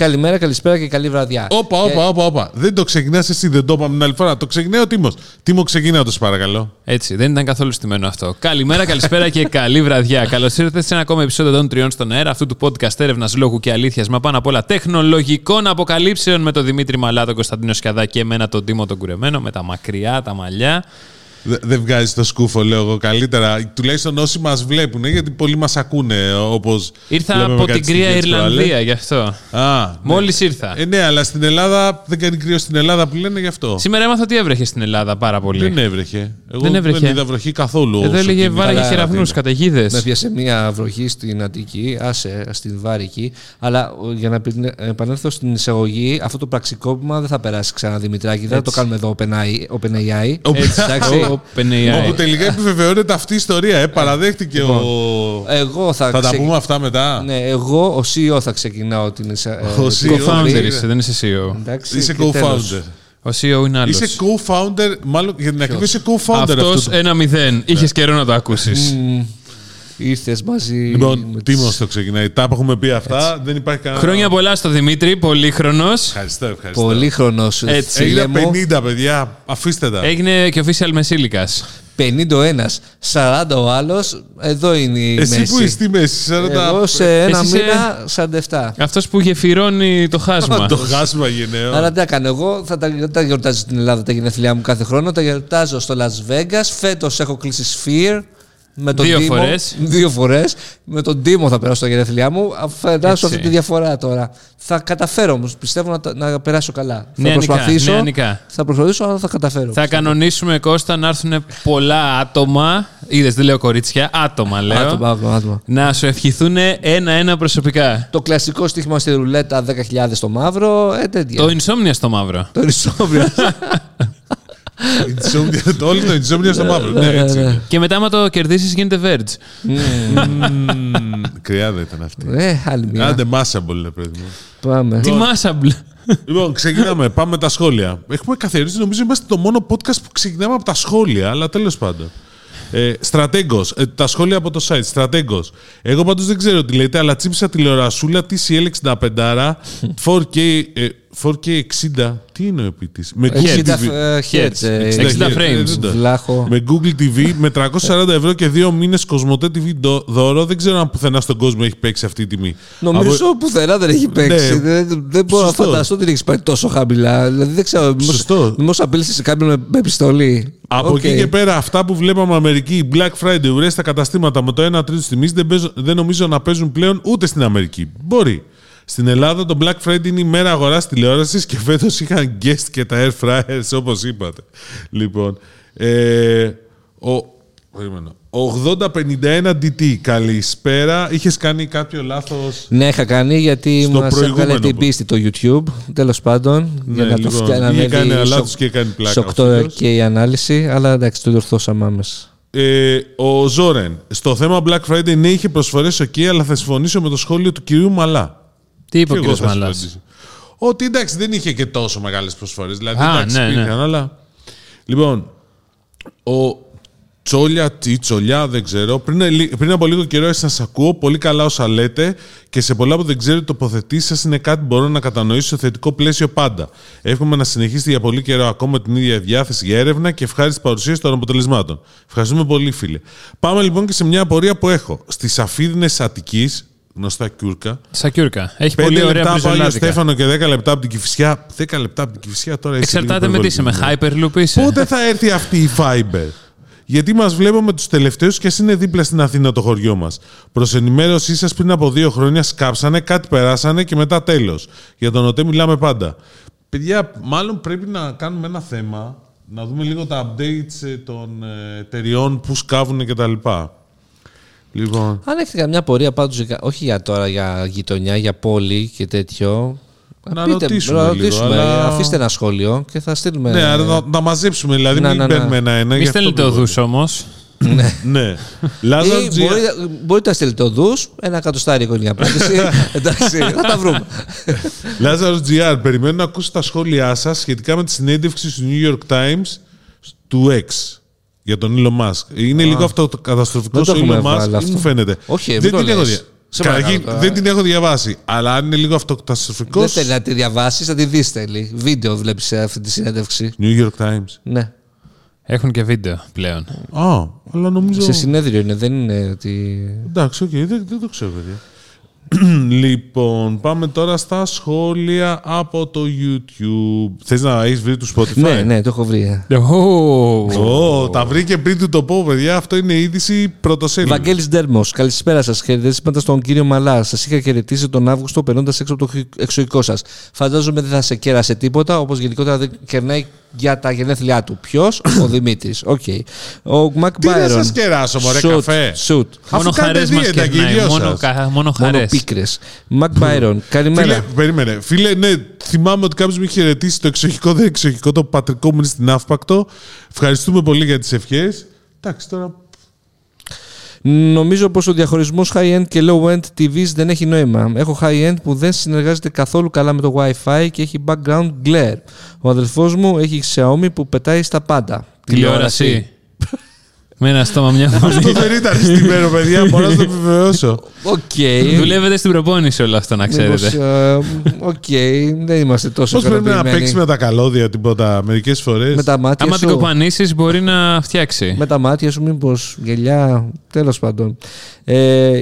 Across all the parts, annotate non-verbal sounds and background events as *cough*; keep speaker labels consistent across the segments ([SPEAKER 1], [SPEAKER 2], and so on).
[SPEAKER 1] Καλημέρα, καλησπέρα και καλή βραδιά.
[SPEAKER 2] Όπα,
[SPEAKER 1] Και-
[SPEAKER 2] όπα, όπα, όπα. Δεν το ξεκινάς εσύ, δεν το είπαμε την άλλη φορά. Το ξεκινάει ο Τίμος. Τίμο, ξεκινά το, σε παρακαλώ.
[SPEAKER 3] Έτσι, δεν ήταν καθόλου στημένο αυτό. Καλημέρα, καλησπέρα και *laughs* καλή βραδιά. Καλώς ήρθατε σε ένα ακόμα επεισόδιο των Τριών στον αέρα, αυτού του podcast έρευνας λόγου και αλήθειας, μα πάνω απ' όλα τεχνολογικών αποκαλύψεων με τον Δημήτρη Μαλά, τον Κωνσταντίνο Σκιαδά και εμένα τον Τίμο τον Κουρεμένο, με τα μακριά, τα μαλλιά.
[SPEAKER 2] Δε- Δεν βγάζει το σκούφο, λέω εγώ καλύτερα. Τουλάχιστον όσοι μας βλέπουν, γιατί πολλοί μας ακούνε όπως.
[SPEAKER 3] Ήρθα από την κρύα Ιρλανδία γι' αυτό.
[SPEAKER 2] Α, ναι.
[SPEAKER 3] Μόλι ήρθα.
[SPEAKER 2] Ε, ναι, αλλά στην Ελλάδα δεν κάνει κρύο στην Ελλάδα που λένε γι' αυτό.
[SPEAKER 3] Σήμερα έμαθα ότι έβρεχε στην Ελλάδα πάρα πολύ.
[SPEAKER 2] Δεν έβρεχε. Εγώ
[SPEAKER 3] Δεν έβρεχε.
[SPEAKER 2] δεν είδα βροχή καθόλου.
[SPEAKER 3] Εδώ
[SPEAKER 2] όσο
[SPEAKER 3] έλεγε
[SPEAKER 2] κινήθηκα
[SPEAKER 3] βάραγε
[SPEAKER 2] στην
[SPEAKER 3] κεραυνού,
[SPEAKER 2] Αθήνα.
[SPEAKER 3] καταιγίδες.
[SPEAKER 1] Με πιάσε μια βροχή στην Αττική, άσε στην Βάρικη. Αλλά ο, για να πη- επανέλθω στην εισαγωγή, αυτό το πραξικόπημα δεν θα περάσει ξανά Δημητράκη. Δεν θα το κάνουμε εδώ OpenAI. OpenAI.
[SPEAKER 3] Έτσι,
[SPEAKER 1] Εντάξει.
[SPEAKER 3] OpenAI.
[SPEAKER 2] Όπου τελικά επιβεβαιώνεται αυτή η ιστορία. Ε, παραδέχτηκε ο.
[SPEAKER 1] Εγώ θα,
[SPEAKER 2] Θα τα
[SPEAKER 1] ξε-
[SPEAKER 2] πούμε αυτά μετά;
[SPEAKER 1] Ναι, εγώ ο CEO θα ξεκινάω την εισα- ε,
[SPEAKER 2] Ο
[SPEAKER 1] την
[SPEAKER 2] CEO.
[SPEAKER 1] εκπομπή.
[SPEAKER 3] Co-founder είσαι, δεν είσαι CEO.
[SPEAKER 1] Εντάξει,
[SPEAKER 2] Είσαι
[SPEAKER 1] και τέλος.
[SPEAKER 2] co-founder.
[SPEAKER 3] Ο CEO είναι άλλος.
[SPEAKER 2] Είσαι co-founder, μάλλον για την ακρίβεια είσαι co-founder
[SPEAKER 3] Αυτός
[SPEAKER 2] αυτού του.
[SPEAKER 3] ένα μηδέν. Είχες καιρό να το ακούσεις.
[SPEAKER 1] Μμ, Ήρθες μαζί. με
[SPEAKER 2] Λοιπόν,
[SPEAKER 1] τις-
[SPEAKER 2] Τίμος το ξεκινάει. Τα έχουμε πει αυτά. Δεν υπάρχει κανένα.
[SPEAKER 3] Χρόνια πολλά στο Δημήτρη, πολύχρονος.
[SPEAKER 2] Ευχαριστώ, ευχαριστώ.
[SPEAKER 1] Πολύχρονος
[SPEAKER 3] Έτσι.
[SPEAKER 1] φίλε
[SPEAKER 2] Έγινα
[SPEAKER 1] μου.
[SPEAKER 2] 50, παιδιά. Αφήστε τα.
[SPEAKER 3] Έγινε και official μεσήλικας.
[SPEAKER 1] 50 ο ένας, 40 ο άλλος. Εδώ είναι η
[SPEAKER 2] Εσύ
[SPEAKER 1] μέση.
[SPEAKER 2] που είσαι στη μέση, 40.
[SPEAKER 1] Εγώ σε ένα
[SPEAKER 3] Εσύ είσαι-
[SPEAKER 1] μήνα 47.
[SPEAKER 3] Αυτός που γεφυρώνει το χάσμα. *laughs*
[SPEAKER 2] Το χάσμα γενναίο.
[SPEAKER 1] Άρα τι θα κάνω εγώ, θα τα, δεν τα γιορτάζω στην Ελλάδα τα γενέθλιά μου κάθε χρόνο, τα γιορτάζω στο Las Vegas. Φέτος έχω κλείσει Sphere. Με τον
[SPEAKER 3] Δύο
[SPEAKER 1] Τίμο.
[SPEAKER 3] φορές.
[SPEAKER 1] Δύο φορές. Με τον Τίμο θα περάσω τα γενέθλιά μου. Θα περάσω
[SPEAKER 3] Έτσι.
[SPEAKER 1] αυτή τη διαφορά τώρα. Θα καταφέρω όμως. Πιστεύω να, τα- να περάσω καλά. θα
[SPEAKER 3] Νεανικά,
[SPEAKER 1] προσπαθήσω.
[SPEAKER 3] νεανικά.
[SPEAKER 1] Θα προσπαθήσω, αλλά θα καταφέρω.
[SPEAKER 3] Θα κανονίσουμε, Κώστα, να έρθουν πολλά άτομα. Είδες, δεν λέω κορίτσια, άτομα λέω.
[SPEAKER 1] Άτομα, άτομα, άτομα.
[SPEAKER 3] Να σου ευχηθούν ένα-ένα προσωπικά.
[SPEAKER 1] Το κλασικό στοίχημα στη ρουλέτα 10.000 το μαύρο. Ε, τέτοια.
[SPEAKER 3] Το insomnia στο μαύρο.
[SPEAKER 1] Το ρισόβριο.
[SPEAKER 2] Insomnia- *laughs* το Όλο το insomnia στο μαύρο. Ναι, έτσι. είναι.
[SPEAKER 3] Και μετά, άμα το κερδίσεις, γίνεται Verge.
[SPEAKER 2] Μμμ, Κρυάδα ήταν αυτή.
[SPEAKER 1] ε, άλλη μια.
[SPEAKER 2] Άντε, Massable, λέει παιδί μου.
[SPEAKER 1] Πάμε.
[SPEAKER 3] Τι μάσαμπλ.
[SPEAKER 2] Λοιπόν, ξεκινάμε. Πάμε με τα σχόλια. Έχουμε καθαρίσει, νομίζω είμαστε το μόνο podcast που ξεκινάμε από τα σχόλια, αλλά τέλος πάντων. Ε, Στρατέγκος. Ε, τα σχόλια από το site. Στρατέγκος. Εγώ πάντως δεν ξέρω τι λέτε, αλλά τσίψα τηλεορασούλα TCL 65 4K, ε, 4K60. Τι είναι ο επίτης; Με Google
[SPEAKER 1] 60
[SPEAKER 2] TV.
[SPEAKER 1] ε, hertz. ε,
[SPEAKER 3] 60
[SPEAKER 2] hertz,
[SPEAKER 3] frames.
[SPEAKER 2] ε, δεν το-
[SPEAKER 1] Βλάχο.
[SPEAKER 2] Με Google TV με 340 ευρώ και δύο μήνες Κοσμοτέ TV δω- δώρο. Δεν ξέρω αν πουθενά στον κόσμο έχει παίξει αυτή η τιμή.
[SPEAKER 1] Νομίζω
[SPEAKER 2] Από-
[SPEAKER 1] πουθενά δεν έχει παίξει.
[SPEAKER 2] Ναι.
[SPEAKER 1] Δεν, δεν μπορώ
[SPEAKER 2] Σωστό.
[SPEAKER 1] να φανταστώ ότι έχει πάει τόσο χαμηλά. Δηλαδή δεν ξέρω. μήπως-
[SPEAKER 2] Σωστό.
[SPEAKER 1] Μήπως απείλησε κάποιον με, με επιστολή.
[SPEAKER 2] Από
[SPEAKER 1] Οκ.
[SPEAKER 2] εκεί και πέρα, αυτά που βλέπαμε Αμερική, Black Friday, ουρές στα καταστήματα με το 1 τρίτο τιμής, δεν, παίζουν- δεν νομίζω να παίζουν πλέον ούτε στην Αμερική. Μπορεί. Στην Ελλάδα το Black Friday είναι η μέρα αγοράς τηλεόρασης και φέτος είχαν guest και τα air fryers όπως είπατε. Λοιπόν. Ε, ο, περίμενα. 8051 DT, καλησπέρα. Είχες κάνει κάποιο λάθος.
[SPEAKER 1] Ναι, είχα κάνει γιατί
[SPEAKER 2] Στο
[SPEAKER 1] μας έβγαλε
[SPEAKER 2] προηγούμενο
[SPEAKER 1] την
[SPEAKER 2] που-
[SPEAKER 1] πίστη το YouTube. Τέλος πάντων. για να το
[SPEAKER 2] λοιπόν,
[SPEAKER 1] φτιάξει
[SPEAKER 2] είχε
[SPEAKER 1] να
[SPEAKER 2] κάνει ένα
[SPEAKER 1] ανέβει
[SPEAKER 2] λάθος
[SPEAKER 1] στο-
[SPEAKER 2] και έκανε πλάκα.
[SPEAKER 1] σε
[SPEAKER 2] ο
[SPEAKER 1] 8
[SPEAKER 2] φίλος.
[SPEAKER 1] και η ανάλυση. Αλλά εντάξει, το διορθώσαμε άμεσα.
[SPEAKER 2] Ε, ο Ζόρεν. Στο θέμα Black Friday ναι, είχε προσφορές OK, αλλά θα συμφωνήσω με το σχόλιο του κυρίου Μαλά.
[SPEAKER 3] Τι είπε
[SPEAKER 2] Και
[SPEAKER 3] ο
[SPEAKER 2] εγώ
[SPEAKER 3] κ.
[SPEAKER 2] θα
[SPEAKER 3] Μαλάς;
[SPEAKER 2] συμφωνήσω. Ότι εντάξει δεν είχε και τόσο μεγάλες προσφορές. Δηλαδή
[SPEAKER 3] Α,
[SPEAKER 2] εντάξει,
[SPEAKER 3] ναι, ναι.
[SPEAKER 2] υπήρχαν, αλλά. Λοιπόν, ο Τσόλια, τι Τσολιά, δεν ξέρω. Πριν, λι- πριν από λίγο καιρό σας ακούω πολύ καλά όσα λέτε και σε πολλά που δεν ξέρω, οι τοποθετήσεις σας είναι κάτι που μπορώ να κατανοήσω σε θετικό πλαίσιο πάντα. Εύχομαι να συνεχίσετε για πολύ καιρό ακόμα με την ίδια διάθεση για έρευνα και ευχάριστη παρουσίαση των αποτελεσμάτων. Ευχαριστούμε πολύ, φίλε. Πάμε λοιπόν και σε μια απορία που έχω. Στις Αφίδινε Αττικής, γνωστά Κιούρκα,
[SPEAKER 3] Σακιούρκα. Έχει
[SPEAKER 2] 5
[SPEAKER 3] πολύ ωραία
[SPEAKER 2] λεπτά πάει ο
[SPEAKER 3] μπριζολάδικα.
[SPEAKER 2] Στέφανο και 10 λεπτά από την Κυφυσιά. 10 λεπτά από την Κυφυσιά τώρα είσαι
[SPEAKER 3] Εξαρτάται
[SPEAKER 2] λίγο
[SPEAKER 3] με τι είσαι, με
[SPEAKER 2] υπερβολική.
[SPEAKER 3] Hyperloop είσαι.
[SPEAKER 2] Πότε θα έρθει αυτή η Fiber. Γιατί μας βλέπουμε τους τελευταίους και ας είναι δίπλα στην Αθήνα το χωριό μας. Προς ενημέρωσή σας, πριν από δύο χρόνια σκάψανε, κάτι περάσανε και μετά τέλος. Για τον ΟΤΕ μιλάμε πάντα. Παιδιά, μάλλον πρέπει να κάνουμε ένα θέμα, να δούμε λίγο τα updates ε, των ε, εταιριών που σκάβουν κτλ. Λοιπόν.
[SPEAKER 1] Αν έχετε καμιά πορεία πάντως, όχι για τώρα, για γειτονιά, για πόλη και τέτοιο.
[SPEAKER 2] Να
[SPEAKER 1] πείτε,
[SPEAKER 2] ρωτήσουμε
[SPEAKER 1] να
[SPEAKER 2] λίγο,
[SPEAKER 1] ρωτήσουμε,
[SPEAKER 2] αλλά-
[SPEAKER 1] Αφήστε ένα σχόλιο και θα στείλουμε.
[SPEAKER 2] Ναι, άρα να, να μαζέψουμε, δηλαδή
[SPEAKER 1] Να,
[SPEAKER 2] μην
[SPEAKER 1] να, να.
[SPEAKER 2] παίρνουμε ένα-ένα.
[SPEAKER 3] Μη
[SPEAKER 2] γι' αυτό
[SPEAKER 3] στέλνετε
[SPEAKER 2] το
[SPEAKER 3] οδού όμως.
[SPEAKER 2] Ναι. Λάζαρ
[SPEAKER 1] Ή
[SPEAKER 2] Τζι-
[SPEAKER 1] μπορείτε, μπορείτε να στείλετε οδού, ένα εκατοστάρικο είναι η απάντηση. *laughs* Εντάξει, θα τα βρούμε.
[SPEAKER 2] Λάζαρος GR, περιμένω να ακούσω τα σχόλιά σας σχετικά με τη συνέντευξη του New York Times του X για τον Elon Musk. Είναι λίγο αυτοκαταστροφικό
[SPEAKER 1] Δεν το
[SPEAKER 2] ο
[SPEAKER 1] έχουμε
[SPEAKER 2] Elon Musk
[SPEAKER 1] βάλει
[SPEAKER 2] ή
[SPEAKER 1] αυτό.
[SPEAKER 2] μου φαίνεται.
[SPEAKER 1] Όχι, μην
[SPEAKER 2] δεν
[SPEAKER 1] το
[SPEAKER 2] την έχω
[SPEAKER 1] λες.
[SPEAKER 2] δει.
[SPEAKER 1] Σε παρακαλώ
[SPEAKER 2] Καταρχήν
[SPEAKER 1] τώρα.
[SPEAKER 2] δεν την έχω διαβάσει. Αλλά αν είναι λίγο αυτοκαταστροφικό.
[SPEAKER 1] Δεν θέλει να τη διαβάσεις, θα τη δεις θέλει. Βίντεο βλέπεις σε αυτή τη συνέντευξη.
[SPEAKER 2] New York Times.
[SPEAKER 1] Ναι.
[SPEAKER 3] Έχουν και βίντεο πλέον.
[SPEAKER 2] Α, αλλά νομίζω.
[SPEAKER 1] Σε συνέδριο είναι, δεν είναι ότι.
[SPEAKER 2] Εντάξει, οκ, δεν, δεν το ξέρω, παιδιά. *clears throat* λοιπόν, πάμε τώρα στα σχόλια από το YouTube. Θες να έχεις βρει του Spotify?
[SPEAKER 1] Ναι, ναι, το έχω βρει.
[SPEAKER 3] Ω,
[SPEAKER 2] Ω, τα βρήκε πριν του το πω, παιδιά. Αυτό είναι είδηση πρωτοσέλιδος.
[SPEAKER 1] Βαγγέλης Ντέρμος, καλησπέρα σας. Χαιρετίσματα στον κύριο Μαλά. Σας είχα χαιρετήσει τον Αύγουστο περνώντας έξω από το χι- εξοχικό σας. Φαντάζομαι δεν θα σε κέρασε τίποτα, όπως γενικότερα δεν κερνάει για τα γενέθλιά του. Ποιος, ο Δημήτρης. Οκ. Ο Μακ
[SPEAKER 2] Τι να
[SPEAKER 1] Μπάιρον.
[SPEAKER 2] σας κεράσω, μωρέ, καφέ.
[SPEAKER 1] Σουτ.
[SPEAKER 3] Μόνο
[SPEAKER 2] Αφού κάνετε
[SPEAKER 3] χαρές μας
[SPEAKER 2] δίαιτα και οι
[SPEAKER 3] κερνάει.
[SPEAKER 2] δυο
[SPEAKER 3] Μόνο,
[SPEAKER 2] σας.
[SPEAKER 3] κα- μόνο
[SPEAKER 1] Μόνο
[SPEAKER 3] χαρές.
[SPEAKER 1] Πίκρε. Μακ Μπάιρον,
[SPEAKER 2] Φίλε,
[SPEAKER 1] καλημέρα.
[SPEAKER 2] περίμενε. Φίλε, ναι, θυμάμαι ότι κάποιος με είχε χαιρετήσει το εξοχικό, δεν εξοχικό, το πατρικό μου είναι στη Ναύπακτο. Ευχαριστούμε πολύ για τις ευχές. Εντάξει, τώρα.
[SPEAKER 1] Νομίζω πως ο διαχωρισμός high-end και low-end TVs δεν έχει νόημα. Έχω high-end που δεν συνεργάζεται καθόλου καλά με το Wi-Fi και έχει background glare. Ο αδελφός μου έχει Xiaomi που πετάει στα πάντα.
[SPEAKER 3] Τηλεόραση. Με ένα στόμα μια
[SPEAKER 2] Αυτό
[SPEAKER 3] φωνή.
[SPEAKER 2] δεν ήταν στημένο, παιδιά. Μπορώ να το επιβεβαιώσω.
[SPEAKER 1] Οκ.
[SPEAKER 3] Δουλεύετε στην προπόνηση όλο αυτό, να
[SPEAKER 1] Μήπως,
[SPEAKER 3] ξέρετε.
[SPEAKER 1] ε, Οκ, δεν είμαστε τόσο
[SPEAKER 2] Πώς πρέπει να
[SPEAKER 1] ικανοποιημένοι.
[SPEAKER 2] παίξεις με τα καλώδια τίποτα μερικές φορές;
[SPEAKER 1] Με τα μάτια
[SPEAKER 3] Άμα την
[SPEAKER 1] σου.
[SPEAKER 3] κοπανίσεις, μπορεί να φτιάξει.
[SPEAKER 1] Με τα μάτια σου, μήπως γελιά. Τέλος πάντων. Ε,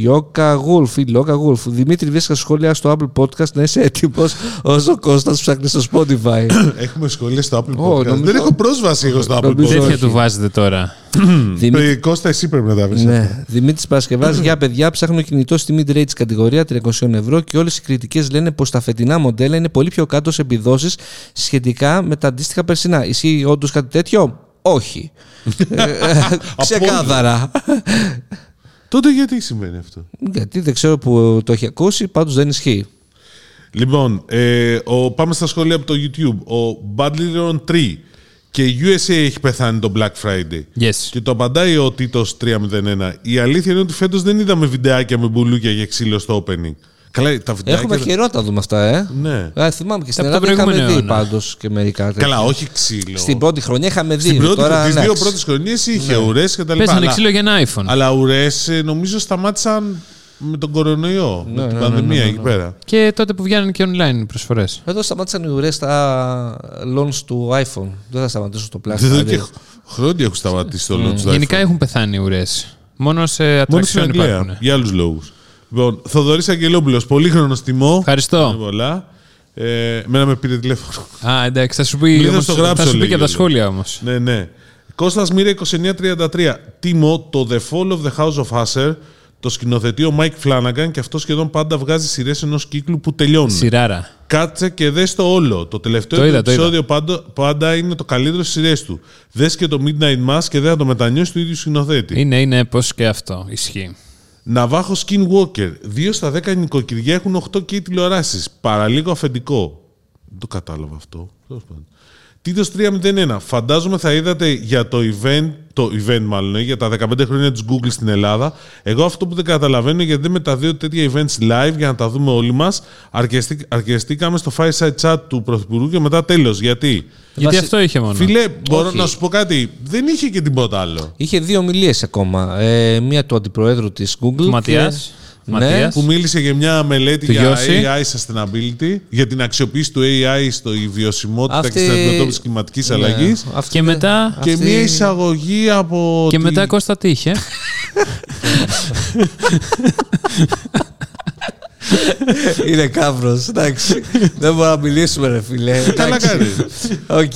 [SPEAKER 1] Ιώκα Γουλφ ή Λόκα Γουλφ. Δημήτρη, βρίσκα σχόλια στο Apple Podcast να είσαι έτοιμος όσο ο Κώστας ψάχνει στο Spotify. *coughs*
[SPEAKER 2] Έχουμε σχόλια στο Apple
[SPEAKER 1] Ω,
[SPEAKER 2] Podcast.
[SPEAKER 1] νομίζω-
[SPEAKER 2] Δεν έχω πρόσβαση εγώ στο Apple
[SPEAKER 1] Νομίζω-
[SPEAKER 2] Podcast.
[SPEAKER 3] Τέτοια
[SPEAKER 1] όχι.
[SPEAKER 3] του βάζετε τώρα. *coughs*
[SPEAKER 1] Δημήτρη,
[SPEAKER 2] Ε, Κώστα, εσύ πρέπει να τα βρεις.
[SPEAKER 1] ναι. Δημήτρης Παρασκευάς, *coughs* για παιδιά, ψάχνω κινητό στη mid-range κατηγορία 300 ευρώ και όλες οι κριτικές λένε πως τα φετινά μοντέλα είναι πολύ πιο κάτω σε επιδόσεις σχετικά με τα αντίστοιχα περσινά. Ισχύει όντως κάτι τέτοιο; Όχι. *laughs* Ε, ε, Ξεκάθαρα.
[SPEAKER 2] Τότε γιατί σημαίνει αυτό;
[SPEAKER 1] Γιατί δεν ξέρω που το έχει ακούσει, πάντως δεν ισχύει.
[SPEAKER 2] Λοιπόν, ε, ο, πάμε στα σχόλια από το YouTube. Ο Badleron 3 και η USA έχει πεθάνει το Black Friday.
[SPEAKER 3] Yes.
[SPEAKER 2] Και το απαντάει ο Τίτο 301. Η αλήθεια είναι ότι φέτος δεν είδαμε βιντεάκια με μπουλούκια για ξύλο στο opening. Καλά, τα βιντεάκια.
[SPEAKER 1] Έχουμε καιρό να τα δούμε αυτά, ε.
[SPEAKER 2] Ναι.
[SPEAKER 1] Α, θυμάμαι και στην
[SPEAKER 3] Από το
[SPEAKER 1] Ελλάδα είχαμε
[SPEAKER 3] προηγούμενο
[SPEAKER 1] δει
[SPEAKER 3] αιώνα.
[SPEAKER 1] πάντως και μερικά τέτοια.
[SPEAKER 2] Καλά, όχι ξύλο.
[SPEAKER 1] Στην πρώτη χρονιά είχαμε δει.
[SPEAKER 2] Στην πρώτη,
[SPEAKER 1] τώρα,
[SPEAKER 2] τις δύο
[SPEAKER 1] εντάξει.
[SPEAKER 2] πρώτες χρονιές είχε ουρές και τα λοιπά.
[SPEAKER 3] Πέσανε
[SPEAKER 2] Αλλά,
[SPEAKER 3] ξύλο για ένα iPhone.
[SPEAKER 2] αλλά ουρές νομίζω σταμάτησαν με τον κορονοϊό, με την
[SPEAKER 1] ναι,
[SPEAKER 2] πανδημία εκεί πέρα.
[SPEAKER 3] Και τότε που βγαίνουν και online προσφορές.
[SPEAKER 1] Εδώ σταμάτησαν οι ουρές στα launch του iPhone. Δεν θα σταματήσουν στο Black
[SPEAKER 2] Εδώ
[SPEAKER 1] Friday.
[SPEAKER 2] και χρόνια έχουν σταματήσει το launch του
[SPEAKER 3] Γενικά
[SPEAKER 2] iPhone.
[SPEAKER 3] έχουν πεθάνει ουρές. Μόνο σε
[SPEAKER 2] Μόνο στην
[SPEAKER 3] ατραξιόν
[SPEAKER 2] Αγγλία.
[SPEAKER 3] υπάρχουν.
[SPEAKER 2] Για άλλους λόγους. Λοιπόν, Θοδωρής Αγγελόπουλος, πολύχρονο τιμό.
[SPEAKER 3] Ευχαριστώ.
[SPEAKER 2] Πολλά. Ε, μένα με πήρε τηλέφωνο.
[SPEAKER 3] Α, εντάξει, θα σου πει,
[SPEAKER 2] Λέει, θα
[SPEAKER 3] όμως-
[SPEAKER 2] στο γράψω,
[SPEAKER 3] θα σου πει
[SPEAKER 2] λέει,
[SPEAKER 3] και από τα
[SPEAKER 2] λέει.
[SPEAKER 3] σχόλια όμως.
[SPEAKER 2] ναι, ναι. Κώστας Μοίρα 2933. Τίμο, το The Fall of the House of Usher το σκηνοθετεί ο Mike Flanagan και αυτός σχεδόν πάντα βγάζει σειρές ενός κύκλου που τελειώνουν.
[SPEAKER 3] Σειράρα.
[SPEAKER 2] Κάτσε και δες το όλο. Το τελευταίο
[SPEAKER 3] Το
[SPEAKER 2] του
[SPEAKER 3] είδα, το
[SPEAKER 2] επεισόδιο πάντα, πάντα είναι το καλύτερο στις σειρές του. Δες και το Midnight Mass και δεν θα το μετανιώσεις του ίδιου σκηνοθέτη.
[SPEAKER 3] Είναι, είναι πώς και αυτό. Ισχύει.
[SPEAKER 2] Ναβάχο Skinwalker. 2 στα 10 νοικοκυριά έχουν 8K τηλεοράσεις. Παραλίγο αφεντικό. Δεν το κατάλαβα αυτό. Τέλος πάντων. Τίτος 301. Φαντάζομαι θα είδατε για το event, το event μάλλον, ε, για τα 15 χρόνια της Google στην Ελλάδα. Εγώ αυτό που δεν καταλαβαίνω γιατί δεν μεταδίδω τέτοια events live για να τα δούμε όλοι μας. Αρκεστή- Αρκεστήκαμε στο fireside chat του Πρωθυπουργού και μετά τέλος. Γιατί;
[SPEAKER 3] Γιατί
[SPEAKER 1] Βάση-
[SPEAKER 3] αυτό είχε μόνο.
[SPEAKER 2] Φίλε, μπορώ
[SPEAKER 1] Όχι.
[SPEAKER 2] να σου πω κάτι. Δεν είχε και τίποτα άλλο.
[SPEAKER 1] Είχε δύο ομιλίες ακόμα. Ε, μία του αντιπροέδρου της Google.
[SPEAKER 3] Του
[SPEAKER 1] και-
[SPEAKER 3] Ματίας.
[SPEAKER 1] Ναι,
[SPEAKER 3] Ματίας.
[SPEAKER 2] που μίλησε για μια μελέτη
[SPEAKER 3] Του
[SPEAKER 2] για
[SPEAKER 3] Γιώση.
[SPEAKER 2] AI sustainability, για την αξιοποίηση του AI στο η βιωσιμότητα
[SPEAKER 1] Αυτή-
[SPEAKER 2] και στην αντιμετώπιση κλιματικής
[SPEAKER 1] ναι,
[SPEAKER 2] αλλαγής.
[SPEAKER 1] αυτή-
[SPEAKER 3] Και μετά-
[SPEAKER 2] Και
[SPEAKER 1] αυτή-
[SPEAKER 2] μια εισαγωγή από.
[SPEAKER 3] Και
[SPEAKER 2] τη-
[SPEAKER 3] μετά Κώστα τι είχε.
[SPEAKER 1] Είναι γαύρος. Εντάξει. Δεν μπορούμε να μιλήσουμε, ρε φίλε.
[SPEAKER 2] Καλά
[SPEAKER 1] Εντάξει.
[SPEAKER 2] κάνει.
[SPEAKER 1] Οκ.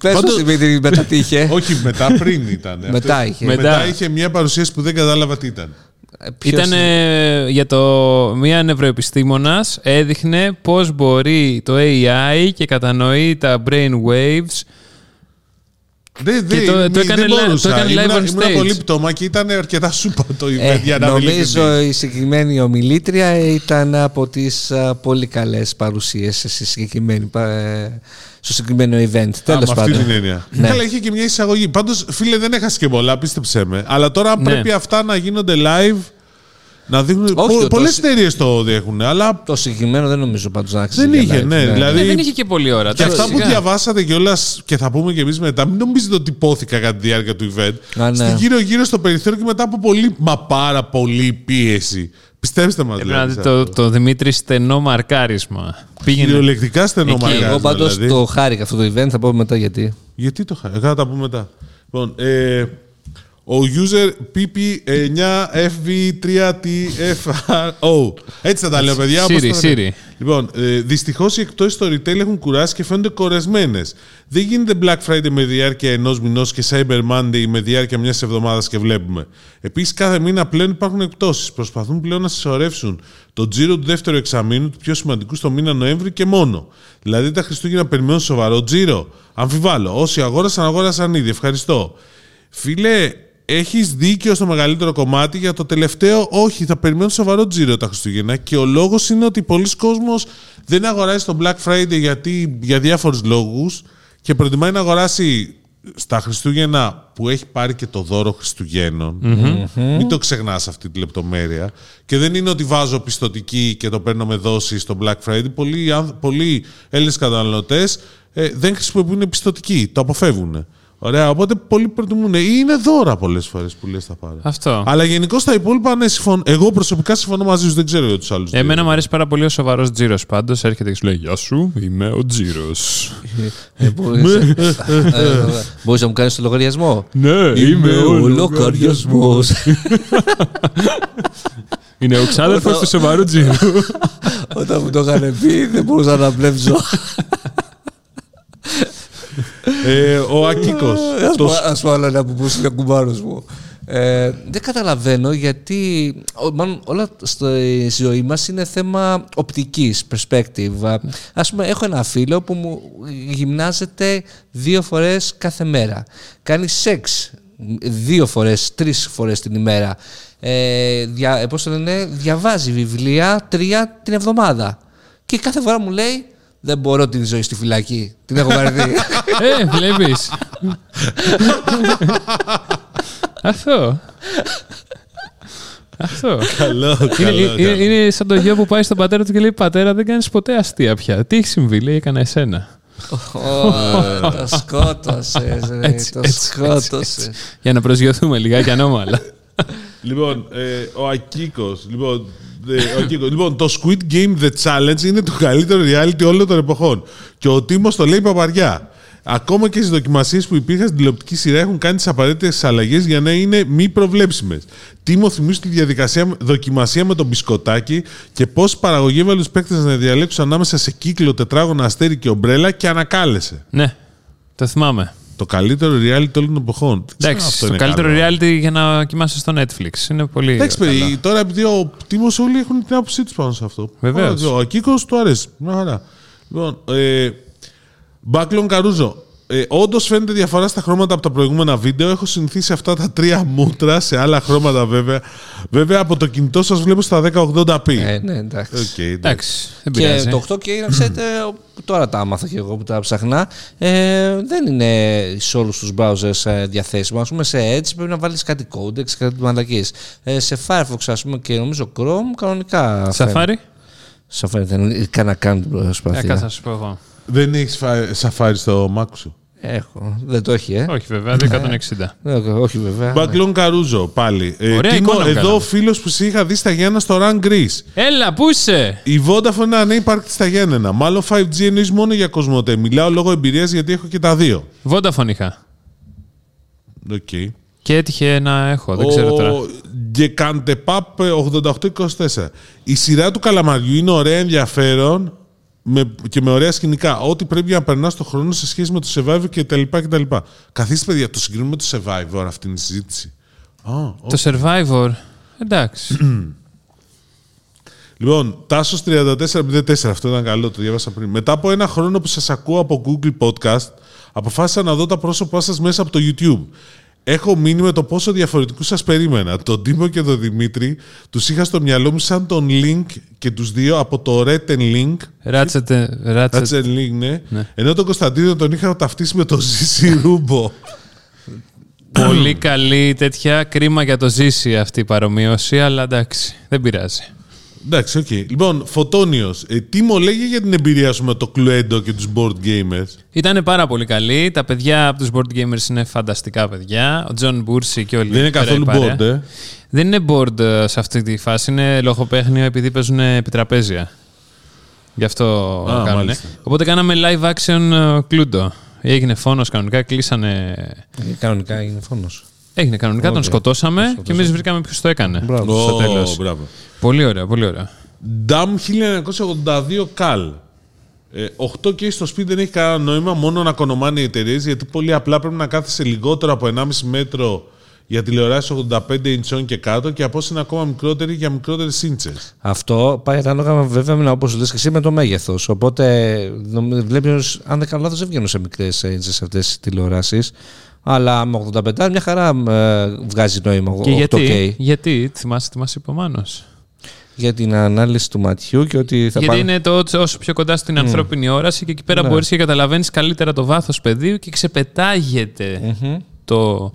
[SPEAKER 1] Πες
[SPEAKER 2] Πάντως-
[SPEAKER 1] μας, Δημήτρη, μετά τι είχε.
[SPEAKER 2] Όχι, μετά πριν ήταν.
[SPEAKER 1] Μετά
[SPEAKER 2] Αυτό-
[SPEAKER 1] είχε.
[SPEAKER 2] Μετά.
[SPEAKER 3] Μετά.
[SPEAKER 2] είχε μια παρουσίαση που δεν κατάλαβα τι ήταν.
[SPEAKER 1] Ε, ποιος
[SPEAKER 3] Ήταν
[SPEAKER 1] είναι;
[SPEAKER 3] για το. Μία νευροεπιστήμονας έδειχνε πώς μπορεί το AI και κατανοεί τα brain waves
[SPEAKER 2] Δεν, δεν,
[SPEAKER 3] το- το
[SPEAKER 2] μη-
[SPEAKER 3] έκανε
[SPEAKER 2] δεν
[SPEAKER 3] li-
[SPEAKER 2] μπορούσα.
[SPEAKER 3] το έκανε live
[SPEAKER 2] Ήμουνα-
[SPEAKER 3] on
[SPEAKER 2] ήμουνα
[SPEAKER 3] stage.
[SPEAKER 2] πολύ πτώμα και ήταν αρκετά σούπα το event
[SPEAKER 1] Ε,
[SPEAKER 2] για να είμαι
[SPEAKER 1] νομίζω
[SPEAKER 2] ειλικρινής.
[SPEAKER 1] η συγκεκριμένη ομιλήτρια ήταν από τις α, πολύ καλές παρουσίες στη συγκεκριμένη, πα- ε, στο συγκεκριμένο event.
[SPEAKER 2] Α,
[SPEAKER 1] Τέλος
[SPEAKER 2] με αυτή
[SPEAKER 1] πάντων.
[SPEAKER 2] την έννοια.
[SPEAKER 1] Ναι.
[SPEAKER 2] Καλά, είχε και μια εισαγωγή. Πάντως, φίλε, δεν έχασε και πολλά, πίστεψέ με. Αλλά τώρα, αν
[SPEAKER 3] Ναι.
[SPEAKER 2] πρέπει αυτά να γίνονται live. Να δείχνουν.
[SPEAKER 1] Όχι, το-
[SPEAKER 2] Πολλές
[SPEAKER 1] το-
[SPEAKER 2] εταιρείες το έχουν, αλλά
[SPEAKER 1] Το συγκεκριμένο δεν νομίζω πάντως να αξίζει.
[SPEAKER 2] δεν
[SPEAKER 1] για
[SPEAKER 2] είχε,
[SPEAKER 1] live,
[SPEAKER 2] ναι. Δηλαδή,
[SPEAKER 3] Ε, δεν είχε και πολλή ώρα.
[SPEAKER 2] Και
[SPEAKER 3] Εντάξει,
[SPEAKER 2] αυτά που
[SPEAKER 3] σιγά.
[SPEAKER 2] διαβάσατε κιόλας και θα πούμε κι εμείς μετά, μην νομίζετε ότι υπόθηκα κατά τη διάρκεια του event.
[SPEAKER 1] Α, ναι.
[SPEAKER 2] Στη γύρω-γύρω στο περιθώριο και μετά από πολύ, μα πάρα πολύ πίεση. Πιστέψτε μας.
[SPEAKER 3] Έπρεπε να δει το, το Δημήτρη στενό μαρκάρισμα. Πήγαινε.
[SPEAKER 2] Κυριολεκτικά στενό
[SPEAKER 3] Εκεί.
[SPEAKER 2] μαγκάζ,
[SPEAKER 1] Εγώ πάντως
[SPEAKER 2] δηλαδή.
[SPEAKER 1] το χάρηκα αυτό το event, θα πω μετά γιατί.
[SPEAKER 2] Γιατί το χάρη, θα τα πούμε μετά. Λοιπόν, ε, ο user PP9FV3TFRO. Έτσι θα τα λέω, παιδιά. όπως
[SPEAKER 3] Siri,
[SPEAKER 2] το λέτε.
[SPEAKER 3] Siri.
[SPEAKER 2] Λοιπόν, ε, δυστυχώς οι εκτόσει στο retail έχουν κουράσει και φαίνονται κορεσμένες. Δεν γίνεται Black Friday με διάρκεια ενός μηνός και Cyber Monday με διάρκεια μιας εβδομάδας και βλέπουμε. Επίσης, κάθε μήνα πλέον υπάρχουν εκπτώσεις. Προσπαθούν πλέον να συσσωρεύσουν το τζίρο του δεύτερου εξαμήνου, του πιο σημαντικού στο μήνα Νοέμβρη και μόνο. Δηλαδή, τα Χριστούγεννα περιμένουν σοβαρό τζίρο. Αμφιβάλλω. Όσοι αγόρασαν, αγόρασαν ήδη. Ευχαριστώ. Φίλε, έχεις δίκιο στο μεγαλύτερο κομμάτι. Για το τελευταίο, όχι, θα περιμένουν σοβαρό τζίρο τα Χριστούγεννα. Και ο λόγος είναι ότι πολλοί κόσμος δεν αγοράζει το Black Friday γιατί, για διάφορους λόγους και προτιμάει να αγοράσει στα Χριστούγεννα που έχει πάρει και το δώρο Χριστουγέννων. Μην το ξεχνάς αυτή τη λεπτομέρεια. Και δεν είναι ότι βάζω πιστοτική και το παίρνω με δόση στο Black Friday. Πολλοί, άνθ- πολλοί Έλληνες καταναλωτές δεν χρησιμοποιούν πιστοτική, το αποφεύγουν. Ωραία, οπότε πολλοί προτιμούν. Ή είναι δώρα πολλές φορές που λες θα πάρω.
[SPEAKER 3] Αυτό.
[SPEAKER 2] Αλλά γενικώ τα υπόλοιπα, ναι, συμφωνώ. Εγώ προσωπικά συμφωνώ μαζί σου, δεν ξέρω για τους άλλους.
[SPEAKER 3] Εμένα μου αρέσει πάρα πολύ ο σοβαρός Τζίρος πάντως. Έρχεται και σου λέει Γεια σου, είμαι ο Τζίρος.
[SPEAKER 1] Ε, μπορείς- ε, ε, Μπορείς να μου κάνεις το λογαριασμό;
[SPEAKER 3] ναι,
[SPEAKER 1] ο λογαριασμός. *laughs*
[SPEAKER 3] Είναι ο ξάδερφος του σοβαρού Τζίρου. *laughs*
[SPEAKER 1] Όταν μου το είχαν πει δεν μπορούσα να βλέψω. *laughs*
[SPEAKER 2] ε, ο Ακίκος.
[SPEAKER 1] Ας πω- Ας πω άλλο ένα που πούσε ο κουμπάρος μου. Ε, δεν καταλαβαίνω γιατί ο- μάλλον όλα στη ζωή μας είναι θέμα οπτικής, perspective. Ας πούμε, έχω ένα φίλο που μου γυμνάζεται δύο φορές κάθε μέρα. Κάνει σεξ δύο φορές, τρεις φορές την ημέρα. Ε, δια, ε, πώς το λένε, διαβάζει βιβλία τρία την εβδομάδα. Και κάθε φορά μου λέει δεν μπορώ τη ζωή στη φυλακή. Την έχω βαρεθεί. *laughs*
[SPEAKER 3] ε, βλέπεις. Αυτό. Αυτό.
[SPEAKER 2] Καλό,
[SPEAKER 3] Είναι,
[SPEAKER 2] καλό.
[SPEAKER 3] είναι,
[SPEAKER 2] καλό.
[SPEAKER 3] είναι σαν το γιο που πάει στον πατέρα του και λέει: Πατέρα, δεν κάνεις ποτέ αστεία πια. Τι έχεις συμβεί, λέει: Έκανα εσένα.
[SPEAKER 1] Ω, Το σκότωσες, ρε,
[SPEAKER 3] Έτσι,
[SPEAKER 1] το
[SPEAKER 3] έτσι,
[SPEAKER 1] σκότωσες.
[SPEAKER 3] Για να προσγειωθούμε λιγάκι ανώμαλα.
[SPEAKER 2] Λοιπόν, ε, ο Ακίκος. Λοιπόν, ε, ο Ακίκος. Λοιπόν, το Squid Game The Challenge είναι το καλύτερο reality όλων των εποχών. Και ο Τίμος το λέει παπαριά. Ακόμα και στις δοκιμασίες που υπήρχαν στην τηλεοπτική σειρά έχουν κάνει τις απαραίτητες αλλαγές για να είναι μη προβλέψιμες. Τίμο, θυμίζει τη διαδικασία δοκιμασία με τον μπισκοτάκι και πώς παραγωγή έβαλε του παίκτες να διαλέξουν ανάμεσα σε κύκλο, τετράγωνο, αστέρι και ομπρέλα και ανακάλεσε.
[SPEAKER 3] ναι, το θυμάμαι.
[SPEAKER 2] Το καλύτερο reality όλων των εποχών. Δεν ξέρω αν
[SPEAKER 3] Εντάξει,
[SPEAKER 2] αυτό
[SPEAKER 3] το
[SPEAKER 2] είναι
[SPEAKER 3] καλύτερο
[SPEAKER 2] καλό.
[SPEAKER 3] reality για να κοιμάσαι στο Netflix. Είναι πολύ.
[SPEAKER 2] Εντάξει,
[SPEAKER 3] καλό.
[SPEAKER 2] παιδί, τώρα επειδή ο Τίμος όλοι έχουν την άποψή τους πάνω σε αυτό.
[SPEAKER 3] Βεβαίως.
[SPEAKER 2] Ο Ακίκο του αρέσει. Μια χαρά. Λοιπόν, ε, Μπάκλον Καρούζο. Ε, Όντως φαίνεται διαφορά στα χρώματα από τα προηγούμενα βίντεο. Έχω συνηθίσει αυτά τα τρία μούτρα σε άλλα χρώματα βέβαια. Βέβαια από το κινητό σας βλέπω στα 1080p.
[SPEAKER 1] Ε, ναι, εντάξει.
[SPEAKER 2] Οκ, εντάξει.
[SPEAKER 3] Εντάξει, δεν
[SPEAKER 1] Και
[SPEAKER 3] πειράζει.
[SPEAKER 1] το 8K, να ξέρετε, τώρα τα άμαθα και εγώ που τα ψαχνά, ε, δεν είναι σε όλους τους browsers ε, διαθέσιμο. Ας πούμε σε Edge πρέπει να βάλεις κάτι codex, κάτι μαλακής. Ε, σε Firefox, ας πούμε, και νομίζω Chrome, κανονικά
[SPEAKER 3] Σαφάρι.
[SPEAKER 1] Safari; Δεν έκανα να κάνω την
[SPEAKER 3] Ε,
[SPEAKER 1] προσπάθεια.
[SPEAKER 3] κάτσε να σου πω εγώ.
[SPEAKER 2] Δεν έχεις σαφάρι στο Mac σου;
[SPEAKER 1] Έχω. Δεν το έχει, ε.
[SPEAKER 3] Όχι, βέβαια, 160.
[SPEAKER 1] Ε, όχι βέβαια.
[SPEAKER 2] Μπάκλον Καρούζο πάλι. Ε,
[SPEAKER 3] Ωραία
[SPEAKER 2] Τίμο,
[SPEAKER 3] εικόνα
[SPEAKER 2] εδώ
[SPEAKER 3] βγάλαμε.
[SPEAKER 2] ο φίλος που σε είχα δει στα Γιάννα στο Run Greece.
[SPEAKER 3] Έλα, πού είσαι!
[SPEAKER 2] Η Vodafone είναι ανύπαρκτη στα Γιάννενα. Μάλλον 5G εννοείς μόνο για Κοσμοτέ. Μιλάω λόγω εμπειρίας γιατί έχω και τα δύο.
[SPEAKER 3] Vodafone είχα.
[SPEAKER 2] Okay.
[SPEAKER 3] Και έτυχε να έχω, δεν ξέρω τώρα.
[SPEAKER 2] Ο Γκεκαντεπάπ 8824. Η σειρά του Καλαμαριού είναι ωραία, ενδιαφέρον με, και με ωραία σκηνικά. Ό,τι πρέπει να περνάς στον χρόνο σε σχέση με το Survivor και τα λοιπά και τα λοιπά. Καθίστε, παιδιά, το συγκρίνουμε με το Survivor αυτή είναι η συζήτηση. Α, ω.
[SPEAKER 3] Το Survivor. Εντάξει. *clears throat*
[SPEAKER 2] Λοιπόν, Τάσος 3404, αυτό ήταν καλό, το διάβασα πριν. Μετά από ένα χρόνο που σας ακούω από Google Podcast, αποφάσισα να δω τα πρόσωπά σας μέσα από το YouTube. Έχω μείνει με το πόσο διαφορετικούς σας περίμενα. Τον Τίμο και τον Δημήτρη τους είχα στο μυαλό μου σαν τον Link και τους δύο από το Rhett and Link.
[SPEAKER 3] Ratchet. Ratchet.
[SPEAKER 2] Ratchet and Link, ναι.
[SPEAKER 3] Ναι.
[SPEAKER 2] Ενώ τον Κωνσταντίνο τον είχα ταυτίσει με τον Ζήση Ρούμπο. *laughs*
[SPEAKER 3] Πολύ καλή τέτοια. Κρίμα για τον Ζήση αυτή η παρομοίωση, αλλά εντάξει, δεν πειράζει.
[SPEAKER 2] Εντάξει, οκ. Λοιπόν, Φωτόνιος, ε, τι μου λέγε για την εμπειρία σου με το Cluedo και τους board gamers;
[SPEAKER 3] Ήταν πάρα πολύ καλή. Τα παιδιά από τους board gamers είναι φανταστικά παιδιά. Ο Τζον Μπούρση και όλοι
[SPEAKER 2] Δεν είναι
[SPEAKER 3] πέρα η
[SPEAKER 2] καθόλου
[SPEAKER 3] παρέα.
[SPEAKER 2] board, ε.
[SPEAKER 3] Δεν είναι board ε, σε αυτή τη φάση. Είναι λογοπαίγνιο επειδή παίζουν επιτραπέζια. Γι' αυτό
[SPEAKER 2] Α,
[SPEAKER 3] κάνουν.
[SPEAKER 2] μάλιστα.
[SPEAKER 3] Οπότε κάναμε live action ε, Cluedo. Έγινε φόνος κανονικά, κλείσανε.
[SPEAKER 1] Ε, Κανονικά είναι φόνος.
[SPEAKER 3] Έγινε κανονικά, τον
[SPEAKER 1] Οκ.
[SPEAKER 3] σκοτώσαμε
[SPEAKER 1] Τον
[SPEAKER 3] και
[SPEAKER 1] σκοτώσαμε.
[SPEAKER 3] εμείς βρήκαμε ποιος το έκανε.
[SPEAKER 1] Μπράβο.
[SPEAKER 3] Στο
[SPEAKER 2] Ω,
[SPEAKER 3] τέλος.
[SPEAKER 2] μπράβο.
[SPEAKER 3] Πολύ ωραία, πολύ ωραία.
[SPEAKER 2] DAM 1982 CAL. Ε, 8K στο σπίτι δεν έχει κανένα νόημα, μόνο να κονομάνε οι εταιρείες, γιατί πολύ απλά πρέπει να κάθεσαι λιγότερο από 1,5 μέτρο για τηλεοράσει 85 inch και κάτω και από όσο είναι ακόμα μικρότερη για μικρότερες ίντσες.
[SPEAKER 1] Αυτό πάει ανάλογα βέβαια με όπως λες και εσύ με το μέγεθος. Οπότε βλέπεις, αν δεν κάνω λάθος, δεν βγαίνουν σε μικρές σε αυτές τις τηλεοράσεις. Αλλά με 85 μια χαρά ε, βγάζει νόημα.
[SPEAKER 3] Και
[SPEAKER 1] 8K.
[SPEAKER 3] γιατί, γιατί, θυμάσαι τι μα είπε ο Μάνος.
[SPEAKER 1] Για την ανάλυση του ματιού και ότι θα
[SPEAKER 3] Γιατί
[SPEAKER 1] πάνε-
[SPEAKER 3] είναι το όσο- όσο πιο κοντά στην ανθρώπινη όραση και εκεί πέρα
[SPEAKER 1] Ναι.
[SPEAKER 3] μπορείς και καταλαβαίνεις καλύτερα το βάθος πεδίου και ξεπετάγεται το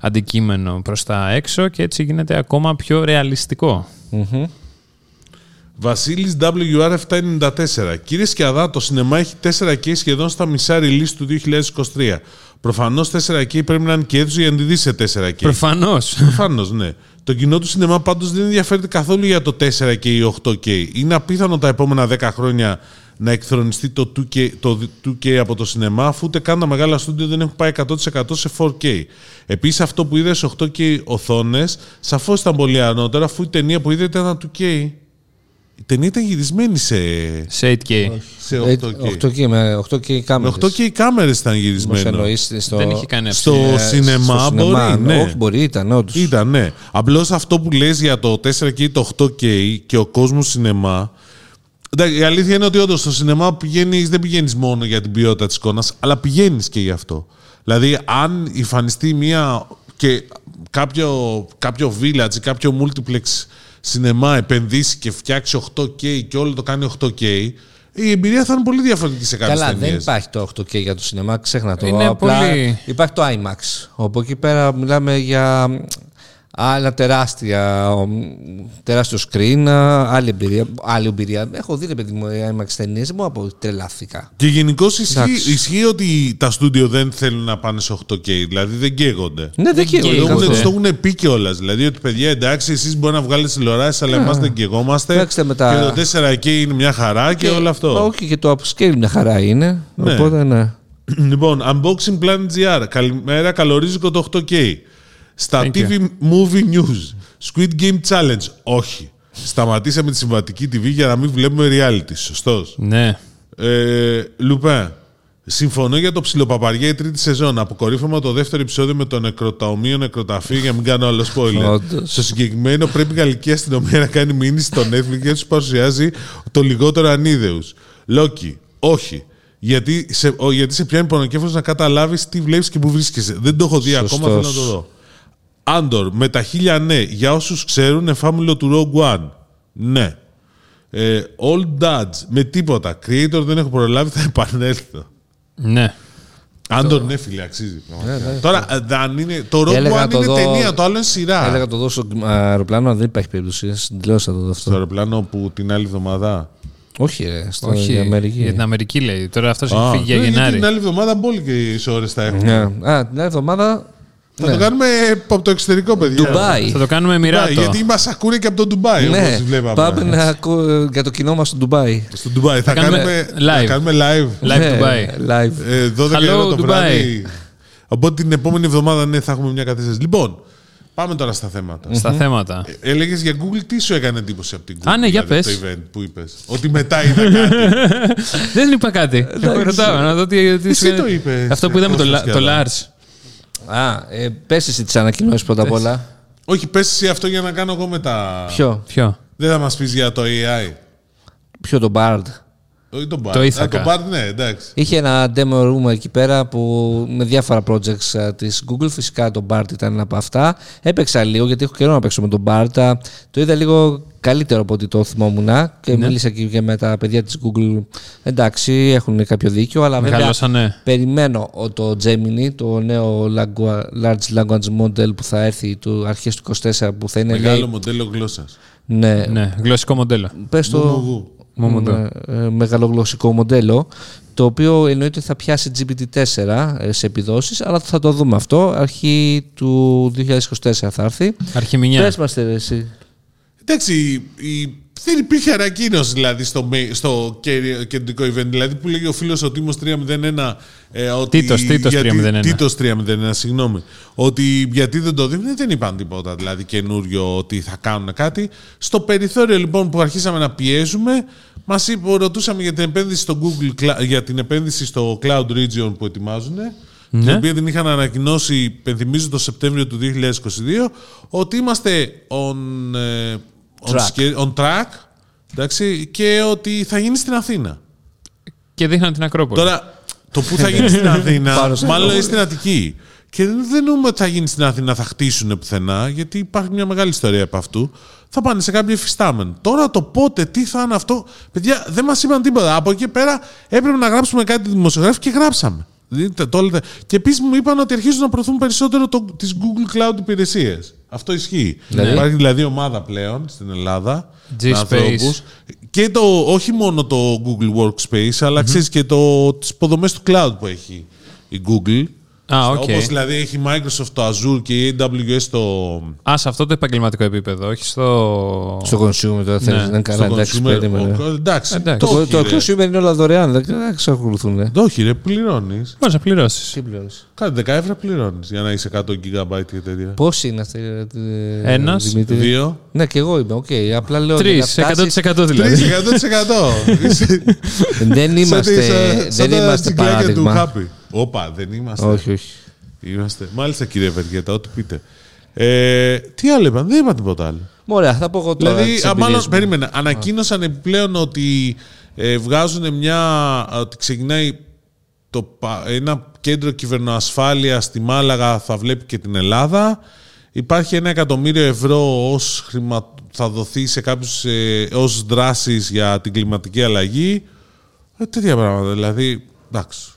[SPEAKER 3] αντικείμενο προς τα έξω και έτσι γίνεται ακόμα πιο ρεαλιστικό.
[SPEAKER 1] Μμμ.
[SPEAKER 2] Βασίλης WR794. Κύριε Σκιαδά, το σινεμά έχει 4K σχεδόν στα μισά release του 2023. Προφανώς 4K πρέπει να είναι και αίθουσα για να τη δεις σε 4K.
[SPEAKER 3] Προφανώς.
[SPEAKER 2] Προφανώς, ναι. Το κοινό του σινεμά πάντως δεν ενδιαφέρεται καθόλου για το 4K ή 8K. Είναι απίθανο τα επόμενα 10 χρόνια να εκθρονιστεί το 2K, το 2K από το σινεμά, αφού ούτε καν τα μεγάλα στούντιο δεν έχουν πάει 100% σε 4K. Επίσης, αυτό που είδε σε 8K οθόνες, σαφώς ήταν πολύ ανώτερο, αφού η ταινία που είδε ήταν 2K. Η ταινία ήταν γυρισμένη σε,
[SPEAKER 3] σε 8K.
[SPEAKER 2] σε
[SPEAKER 1] Ε,
[SPEAKER 2] 8K.
[SPEAKER 1] 8K με 8K
[SPEAKER 2] Με
[SPEAKER 1] κάμερες.
[SPEAKER 2] 8K κάμερες ήταν
[SPEAKER 1] Μας
[SPEAKER 2] γυρισμένο.
[SPEAKER 1] εννοείς στο,
[SPEAKER 3] Δεν είχε κάνει
[SPEAKER 2] Στο
[SPEAKER 3] αψιλία.
[SPEAKER 2] σινεμά
[SPEAKER 1] στο
[SPEAKER 2] μπορεί,
[SPEAKER 1] σινεμά.
[SPEAKER 2] ναι.
[SPEAKER 1] Όχι, μπορεί, ήταν όντως.
[SPEAKER 2] Ήταν, ναι. Απλώς αυτό που λες για το 4K ή το 8K και ο κόσμος σινεμά. Εντάξει, η αλήθεια είναι ότι όντως στο σινεμά πηγαίνεις, δεν πηγαίνεις μόνο για την ποιότητα της εικόνας, αλλά πηγαίνεις και γι' αυτό. Δηλαδή, αν εμφανιστεί μία και κάποιο, κάποιο village ή κάποιο multiplex σινεμά επενδύσει και φτιάξει 8K και όλο το κάνει 8K, η εμπειρία θα είναι πολύ διαφορετική σε κάποιες
[SPEAKER 1] Καλά,
[SPEAKER 2] ταινίες.
[SPEAKER 1] δεν υπάρχει το 8K για το σινεμά, ξέχνα το.
[SPEAKER 3] Είναι
[SPEAKER 1] Απλά
[SPEAKER 3] πολύ-
[SPEAKER 1] Υπάρχει το IMAX. Όπου εκεί πέρα μιλάμε για άλλα τεράστια, ο, τεράστιο screen, άλλη εμπειρία. Άλλη εμπειρία. Έχω δει, ρε παιδί μου, IMAX ταινίες, δεν μπορώ να πω ότι τρελάθηκα.
[SPEAKER 2] Και γενικώ ισχύει,
[SPEAKER 1] Εντάξει.
[SPEAKER 2] ισχύει ότι τα στούντιο δεν θέλουν να πάνε σε 8K, δηλαδή δεν καίγονται.
[SPEAKER 1] Ναι, δεν
[SPEAKER 3] Δεν
[SPEAKER 1] καίγονται
[SPEAKER 3] καίγονται.
[SPEAKER 2] Το
[SPEAKER 1] καθόλου.
[SPEAKER 2] έχουν, το έχουν πει κιόλας. Δηλαδή ότι παιδιά, εντάξει, εσείς μπορεί να βγάλετε τηλεοράσεις, αλλά εμάς δεν καιγόμαστε.
[SPEAKER 1] Κοιτάξτε με τα-
[SPEAKER 2] Και το 4K είναι μια χαρά και, όλο
[SPEAKER 1] Μα
[SPEAKER 2] αυτό.
[SPEAKER 1] Όχι, και το upscale μια χαρά είναι.
[SPEAKER 2] Ναι.
[SPEAKER 1] Οπότε ναι.
[SPEAKER 2] λοιπόν, Unboxing Planet GR. Καλημέρα, καλορίζικο το 8K. Στα
[SPEAKER 3] Thank
[SPEAKER 2] TV Movie News. Squid Game Challenge. Όχι. Σταματήσαμε τη συμβατική TV για να μην βλέπουμε reality. Σωστός.
[SPEAKER 3] Ναι.
[SPEAKER 2] Ε, Λουπέ. Συμφωνώ για το ψιλοπαπαριά η τρίτη σεζόν. Αποκορύφωμα το δεύτερο επεισόδιο με το νεκροταομείο νεκροταφείο για να μην κάνω άλλο spoiler.
[SPEAKER 1] Όντως.
[SPEAKER 2] Στο συγκεκριμένο πρέπει η γαλλική αστυνομία να κάνει μήνυση στο Netflix και τους παρουσιάζει το λιγότερο ανίδεους. Λόκι. Όχι. Γιατί σε, ο, γιατί σε πιάνει πονοκέφαλος να καταλάβεις τι βλέπεις και που βρίσκεσαι. Δεν το έχω δει ακόμα,
[SPEAKER 1] Σωστός.
[SPEAKER 2] θέλω να το δω. Άντορ, με τα χίλια ναι. Για όσους ξέρουν, εφάμιλο του Rogue One. Ναι. Ε, Old Dads, με τίποτα. Creator δεν έχω προλάβει, θα επανέλθω.
[SPEAKER 3] Ναι.
[SPEAKER 2] Άντορ, ναι, φίλε, αξίζει. πραγματικά. Τώρα, ε, αν είναι, το Rogue
[SPEAKER 1] Έλεγα
[SPEAKER 2] One
[SPEAKER 1] το
[SPEAKER 2] είναι
[SPEAKER 1] δω-
[SPEAKER 2] ταινία, το άλλο είναι σειρά.
[SPEAKER 1] Έλεγα το δω στο αεροπλάνο, αλλά δεν υπάρχει περίπτωση. Στην τηλεόραση θα το δω
[SPEAKER 2] Στο
[SPEAKER 1] αυτό.
[SPEAKER 2] αεροπλάνο που την άλλη εβδομάδα.
[SPEAKER 1] Όχι, ρε, στο
[SPEAKER 3] Όχι.
[SPEAKER 1] για Αμερική.
[SPEAKER 3] Για την Αμερική λέει. Τώρα αυτός έχει
[SPEAKER 2] Α,
[SPEAKER 3] φύγει για
[SPEAKER 2] ναι, γιατί
[SPEAKER 3] Γενάρη.
[SPEAKER 2] την άλλη εβδομάδα μπόλικες ώρες θα έχουμε.
[SPEAKER 1] Ναι. Α, την άλλη εβδομάδα.
[SPEAKER 2] Θα
[SPEAKER 1] ναι.
[SPEAKER 2] το κάνουμε από το εξωτερικό, παιδιά.
[SPEAKER 1] Ντουμπάι.
[SPEAKER 3] Θα το κάνουμε
[SPEAKER 2] Ντουμπάι,
[SPEAKER 3] μοιράτο.
[SPEAKER 2] Γιατί μας ακούνε και από το Ντουμπάι,
[SPEAKER 1] Ναι,
[SPEAKER 2] όπως βλέπαμε.
[SPEAKER 1] πάμε να ακού- για το κοινό μας στο Ντουμπάι.
[SPEAKER 2] Στο Ντουμπάι. Θα,
[SPEAKER 3] κάνουμε
[SPEAKER 2] κάνουμε,
[SPEAKER 3] live.
[SPEAKER 2] θα κάνουμε live.
[SPEAKER 3] Live
[SPEAKER 1] Ναι,
[SPEAKER 3] Dubai.
[SPEAKER 1] Live.
[SPEAKER 2] Ε, 12
[SPEAKER 3] Hello,
[SPEAKER 2] ώρα το
[SPEAKER 3] Dubai.
[SPEAKER 2] βράδυ. Οπότε την επόμενη εβδομάδα ναι, θα έχουμε μια καθυστέρηση. Λοιπόν, πάμε τώρα στα θέματα.
[SPEAKER 3] Στα θέματα.
[SPEAKER 2] Έλεγες για Google, τι σου έκανε εντύπωση από την Google.
[SPEAKER 3] Α, ναι, για
[SPEAKER 2] δηλαδή,
[SPEAKER 3] πες.
[SPEAKER 2] Το event που είπες; Ότι μετά είδα κάτι. *laughs*
[SPEAKER 3] Δεν είπα κάτι. Εγώ ρωτάω να δω τι. τι
[SPEAKER 2] Εσύ
[SPEAKER 3] σου-
[SPEAKER 2] το είπες,
[SPEAKER 3] Αυτό που είδαμε το,
[SPEAKER 2] Κώστας
[SPEAKER 3] Λα- το
[SPEAKER 2] Σκιαδά.
[SPEAKER 3] Lars.
[SPEAKER 1] Α, ε, πες εσύ τις ανακοινώσεις πρώτα απ' όλα.
[SPEAKER 2] Όχι, πες εσύ αυτό για να κάνω εγώ μετά.
[SPEAKER 1] Ποιο,
[SPEAKER 3] Ποιο;
[SPEAKER 2] Δεν θα μας πεις για το AI.
[SPEAKER 1] ποιο το Bard;
[SPEAKER 2] Όχι τον Bard.
[SPEAKER 3] Το
[SPEAKER 2] Α,
[SPEAKER 3] Ithaca.
[SPEAKER 2] Το Bard, ναι, εντάξει.
[SPEAKER 1] Είχε ένα demo room εκεί πέρα που με διάφορα projects α, της Google. Φυσικά το Bard ήταν ένα από αυτά. Έπαιξα λίγο γιατί έχω καιρό να παίξω με τον Bard. Α, Το είδα λίγο καλύτερο από ό,τι το θυμόμουν και
[SPEAKER 3] Ναι.
[SPEAKER 1] μίλησα και και με τα παιδιά της Google. Εντάξει, έχουν κάποιο δίκιο, αλλά βέβαια
[SPEAKER 3] Μεγαλώσανε.
[SPEAKER 1] περιμένω ο- το Gemini, το νέο langua- Large Language Model που θα έρθει του αρχές του 24 που θα είναι
[SPEAKER 2] Μεγάλο
[SPEAKER 1] λέει,
[SPEAKER 2] μοντέλο γλώσσας.
[SPEAKER 1] ναι,
[SPEAKER 3] Ναι, γλωσσικό μοντέλο.
[SPEAKER 1] πες το
[SPEAKER 2] Μουμουγού.
[SPEAKER 3] Μομοντό.
[SPEAKER 1] ε, ε, μεγαλογλωσσικό μοντέλο το οποίο εννοείται θα πιάσει GPT-4 ε, σε επιδόσεις αλλά θα το δούμε αυτό αρχή του 2024 θα έρθει
[SPEAKER 3] Αρχιμηνιά.
[SPEAKER 1] Πες μας τε, εσύ
[SPEAKER 2] Εντάξει, η- δεν υπήρχε ανακοίνωση δηλαδή στο, με- στο κέρι- κεντρικό event. Δηλαδή που λέγει ο φίλος ο Τίμος 301. Ε, ότι
[SPEAKER 3] Τίτος, Τίτος
[SPEAKER 2] γιατί-
[SPEAKER 3] 301.
[SPEAKER 2] Τίτος 301, συγγνώμη. Ότι γιατί δεν το δείχνουν, δεν είπαν τίποτα δηλαδή καινούριο ότι θα κάνουν κάτι. Στο περιθώριο λοιπόν που αρχίσαμε να πιέζουμε, μας ρωτούσαμε για την επένδυση στο Google, Cla- για την επένδυση στο Cloud Region που ετοιμάζουν. Την
[SPEAKER 3] Ναι.
[SPEAKER 2] οποία την είχαν ανακοινώσει, πενθυμίζω το Σεπτέμβριο του 2022, ότι είμαστε on, ε, on,
[SPEAKER 1] Track.
[SPEAKER 2] ske- on track εντάξει, και ότι θα γίνει στην Αθήνα.
[SPEAKER 3] Και δείχναν την Ακρόπολη.
[SPEAKER 2] Τώρα, το που θα γίνει στην *laughs* Αθήνα,
[SPEAKER 1] Πάνω σε
[SPEAKER 2] μάλλον
[SPEAKER 1] Ακρόπολη.
[SPEAKER 2] είναι στην Αττική. Και δεν εννοούμε ότι θα γίνει στην Αθήνα, θα χτίσουν πουθενά, γιατί υπάρχει μια μεγάλη ιστορία από αυτού. Θα πάνε σε κάποιο εφιστάμενο. Τώρα το πότε, τι θα είναι αυτό. Παιδιά, δεν μας είπαν τίποτα. Από εκεί και πέρα έπρεπε να γράψουμε κάτι δημοσιογράφοι και γράψαμε. Δείτε, το λέτε. Και επίσης μου είπαν ότι αρχίζουν να προωθούν περισσότερο το, τις Google Cloud υπηρεσίες. Αυτό ισχύει.
[SPEAKER 1] Δηλαδή;
[SPEAKER 2] Υπάρχει δηλαδή ομάδα πλέον στην Ελλάδα.
[SPEAKER 3] G
[SPEAKER 2] με
[SPEAKER 3] Space.
[SPEAKER 2] ανθρώπους. Και το, όχι μόνο το Google Workspace, αλλά ξέρεις και το, τις υποδομές του cloud που έχει η Google.
[SPEAKER 3] Α, οκ.
[SPEAKER 2] Όπως δηλαδή έχει Microsoft το Azure και η AWS το...
[SPEAKER 3] Α, σε αυτό το επαγγελματικό επίπεδο, όχι στο.
[SPEAKER 1] στο consumer τώρα θέλεις
[SPEAKER 3] Ναι,
[SPEAKER 1] να είναι καλά
[SPEAKER 2] στο
[SPEAKER 1] εντάξει
[SPEAKER 2] consumer.
[SPEAKER 1] περίμενε
[SPEAKER 2] Ο- εντάξει,
[SPEAKER 3] Εντάξει.
[SPEAKER 2] το
[SPEAKER 1] το,
[SPEAKER 2] έχει,
[SPEAKER 1] το
[SPEAKER 2] ρε.
[SPEAKER 1] consumer είναι όλα δωρεάν δεν δεν εξακολουθούν
[SPEAKER 2] Το όχι ρε, πληρώνεις.
[SPEAKER 3] Μπορείς να πληρώσεις.
[SPEAKER 1] τι πληρώνεις
[SPEAKER 2] Κάτι 10 ευρώ πληρώνεις για να είσαι 100 GB και τέτοια.
[SPEAKER 1] Πώς είναι αυτή ε,
[SPEAKER 3] Ένας,
[SPEAKER 1] Δημήτρη;
[SPEAKER 2] Δύο.
[SPEAKER 1] Ναι και εγώ είμαι, οκ. Απλά λέω
[SPEAKER 3] Τρεις,
[SPEAKER 1] για να φτάσεις-
[SPEAKER 3] 100% δηλαδή.
[SPEAKER 2] 3, 100%. Είσαι-
[SPEAKER 1] Δεν είμαστε,
[SPEAKER 2] σαν- σαν
[SPEAKER 1] δεν
[SPEAKER 2] τα
[SPEAKER 1] είμαστε
[SPEAKER 2] τσικλάκια του
[SPEAKER 1] παράδειγμα.
[SPEAKER 2] Happy. Όπα, δεν είμαστε.
[SPEAKER 1] Όχι, όχι.
[SPEAKER 2] Είμαστε. Μάλιστα κύριε Βεργέτα, ό,τι πείτε. Ε, τι άλλο είπαν, δεν είπαν τίποτα άλλο.
[SPEAKER 1] Ωραία, θα πω εγώ τώρα.
[SPEAKER 2] Δηλαδή,
[SPEAKER 1] τις
[SPEAKER 2] α, μάλλον,
[SPEAKER 1] εμπειρίες μου.
[SPEAKER 2] περίμενα. Ανακοίνωσαν επιπλέον ότι ε, βγάζουν μια. ότι ξεκινάει το, πα- ένα κέντρο κυβερνοασφάλειας στη Μάλαγα, θα βλέπει και την Ελλάδα. Υπάρχει ένα εκατομμύριο ευρώ ως χρημα... θα δοθεί σε κάποιους ε, ως δράσεις για την κλιματική αλλαγή. Ε, τέτοια πράγματα. Δηλαδή, εντάξει,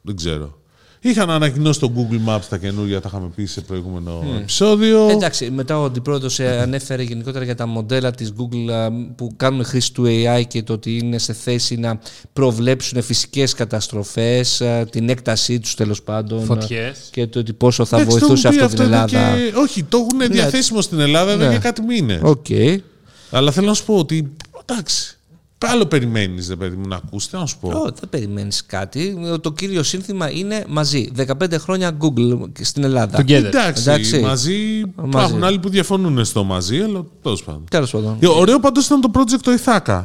[SPEAKER 2] δεν ξέρω. Είχαν ανακοινώσει το Google Maps τα καινούργια, τα είχαμε πει σε προηγούμενο επεισόδιο.
[SPEAKER 1] Εντάξει, μετά ο αντιπρόεδρος ανέφερε γενικότερα για τα μοντέλα της Google α, που κάνουν χρήση του AI και το ότι είναι σε θέση να προβλέψουν φυσικές καταστροφές, την έκτασή τους τέλος πάντων.
[SPEAKER 3] Φωτιές.
[SPEAKER 1] Και το ότι πόσο θα
[SPEAKER 2] Εντάξει, το
[SPEAKER 1] βοηθούσε
[SPEAKER 2] έχουν πει
[SPEAKER 1] αυτό την
[SPEAKER 2] εδώ
[SPEAKER 1] Ελλάδα.
[SPEAKER 2] Και... Όχι, το έχουν διαθέσιμο στην Ελλάδα εδώ
[SPEAKER 1] Ναι.
[SPEAKER 2] και κάτι μήνες.
[SPEAKER 1] Οκ.
[SPEAKER 2] Αλλά θέλω να σου πω ότι. Εντάξει. Άλλο περιμένεις, δε παιδί μου, να ακούσει. Τι να σου πω.
[SPEAKER 1] Ω, δεν περιμένεις κάτι. Το κύριο σύνθημα είναι μαζί. 15 χρόνια Google στην Ελλάδα.
[SPEAKER 3] Together.
[SPEAKER 2] Εντάξει,
[SPEAKER 1] Εντάξει.
[SPEAKER 2] μαζί. Υπάρχουν άλλοι που διαφωνούν στο μαζί, αλλά τέλος πάντων.
[SPEAKER 1] Τέλος πάντων.
[SPEAKER 2] Ε, Ωραίο πάντως ήταν το project το Ithaka.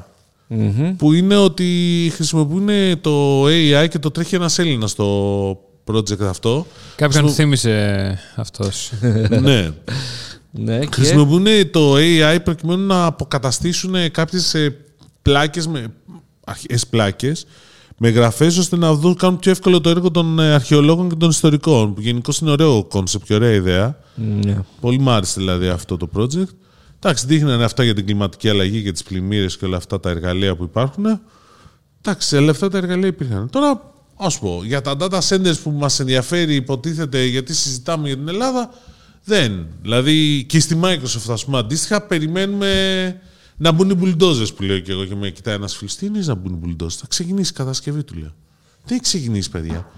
[SPEAKER 2] Που είναι ότι χρησιμοποιούν το AI και το τρέχει ένας Έλληνας στο project αυτό.
[SPEAKER 3] Κάποιον θύμισε αυτός. *laughs*
[SPEAKER 2] ναι.
[SPEAKER 1] Ναι, και...
[SPEAKER 2] Χρησιμοποιούν το AI προκειμένου να αποκαταστήσουν κάποιες ε, πλάκες, με, αρχαίες πλάκες, με γραφές ώστε να δουν, κάνουν πιο εύκολο το έργο των ε, αρχαιολόγων και των ιστορικών. Που γενικώς είναι ωραίο concept και ωραία ιδέα.
[SPEAKER 1] Ναι.
[SPEAKER 2] Πολύ μ' άρεσε δηλαδή αυτό το project. Εντάξει, δείχνανε αυτά για την κλιματική αλλαγή και τις πλημμύρες και όλα αυτά τα εργαλεία που υπάρχουν. Εντάξει, αλλά αυτά τα εργαλεία υπήρχαν. Τώρα, ας πω, για τα data centers που μας ενδιαφέρει, υποτίθεται, γιατί συζητάμε για την Ελλάδα, δεν. Δηλαδή, και στη Microsoft, ας πούμε, αντίστοιχα, περιμένουμε να μπουν οι bulldozers που λέω και εγώ και με κοιτάει ένας φίλος. Τι είναι να μπουν οι bulldozers, θα ξεκινήσει η κατασκευή του, λέω. Δεν έχει ξεκινήσει, παιδιά.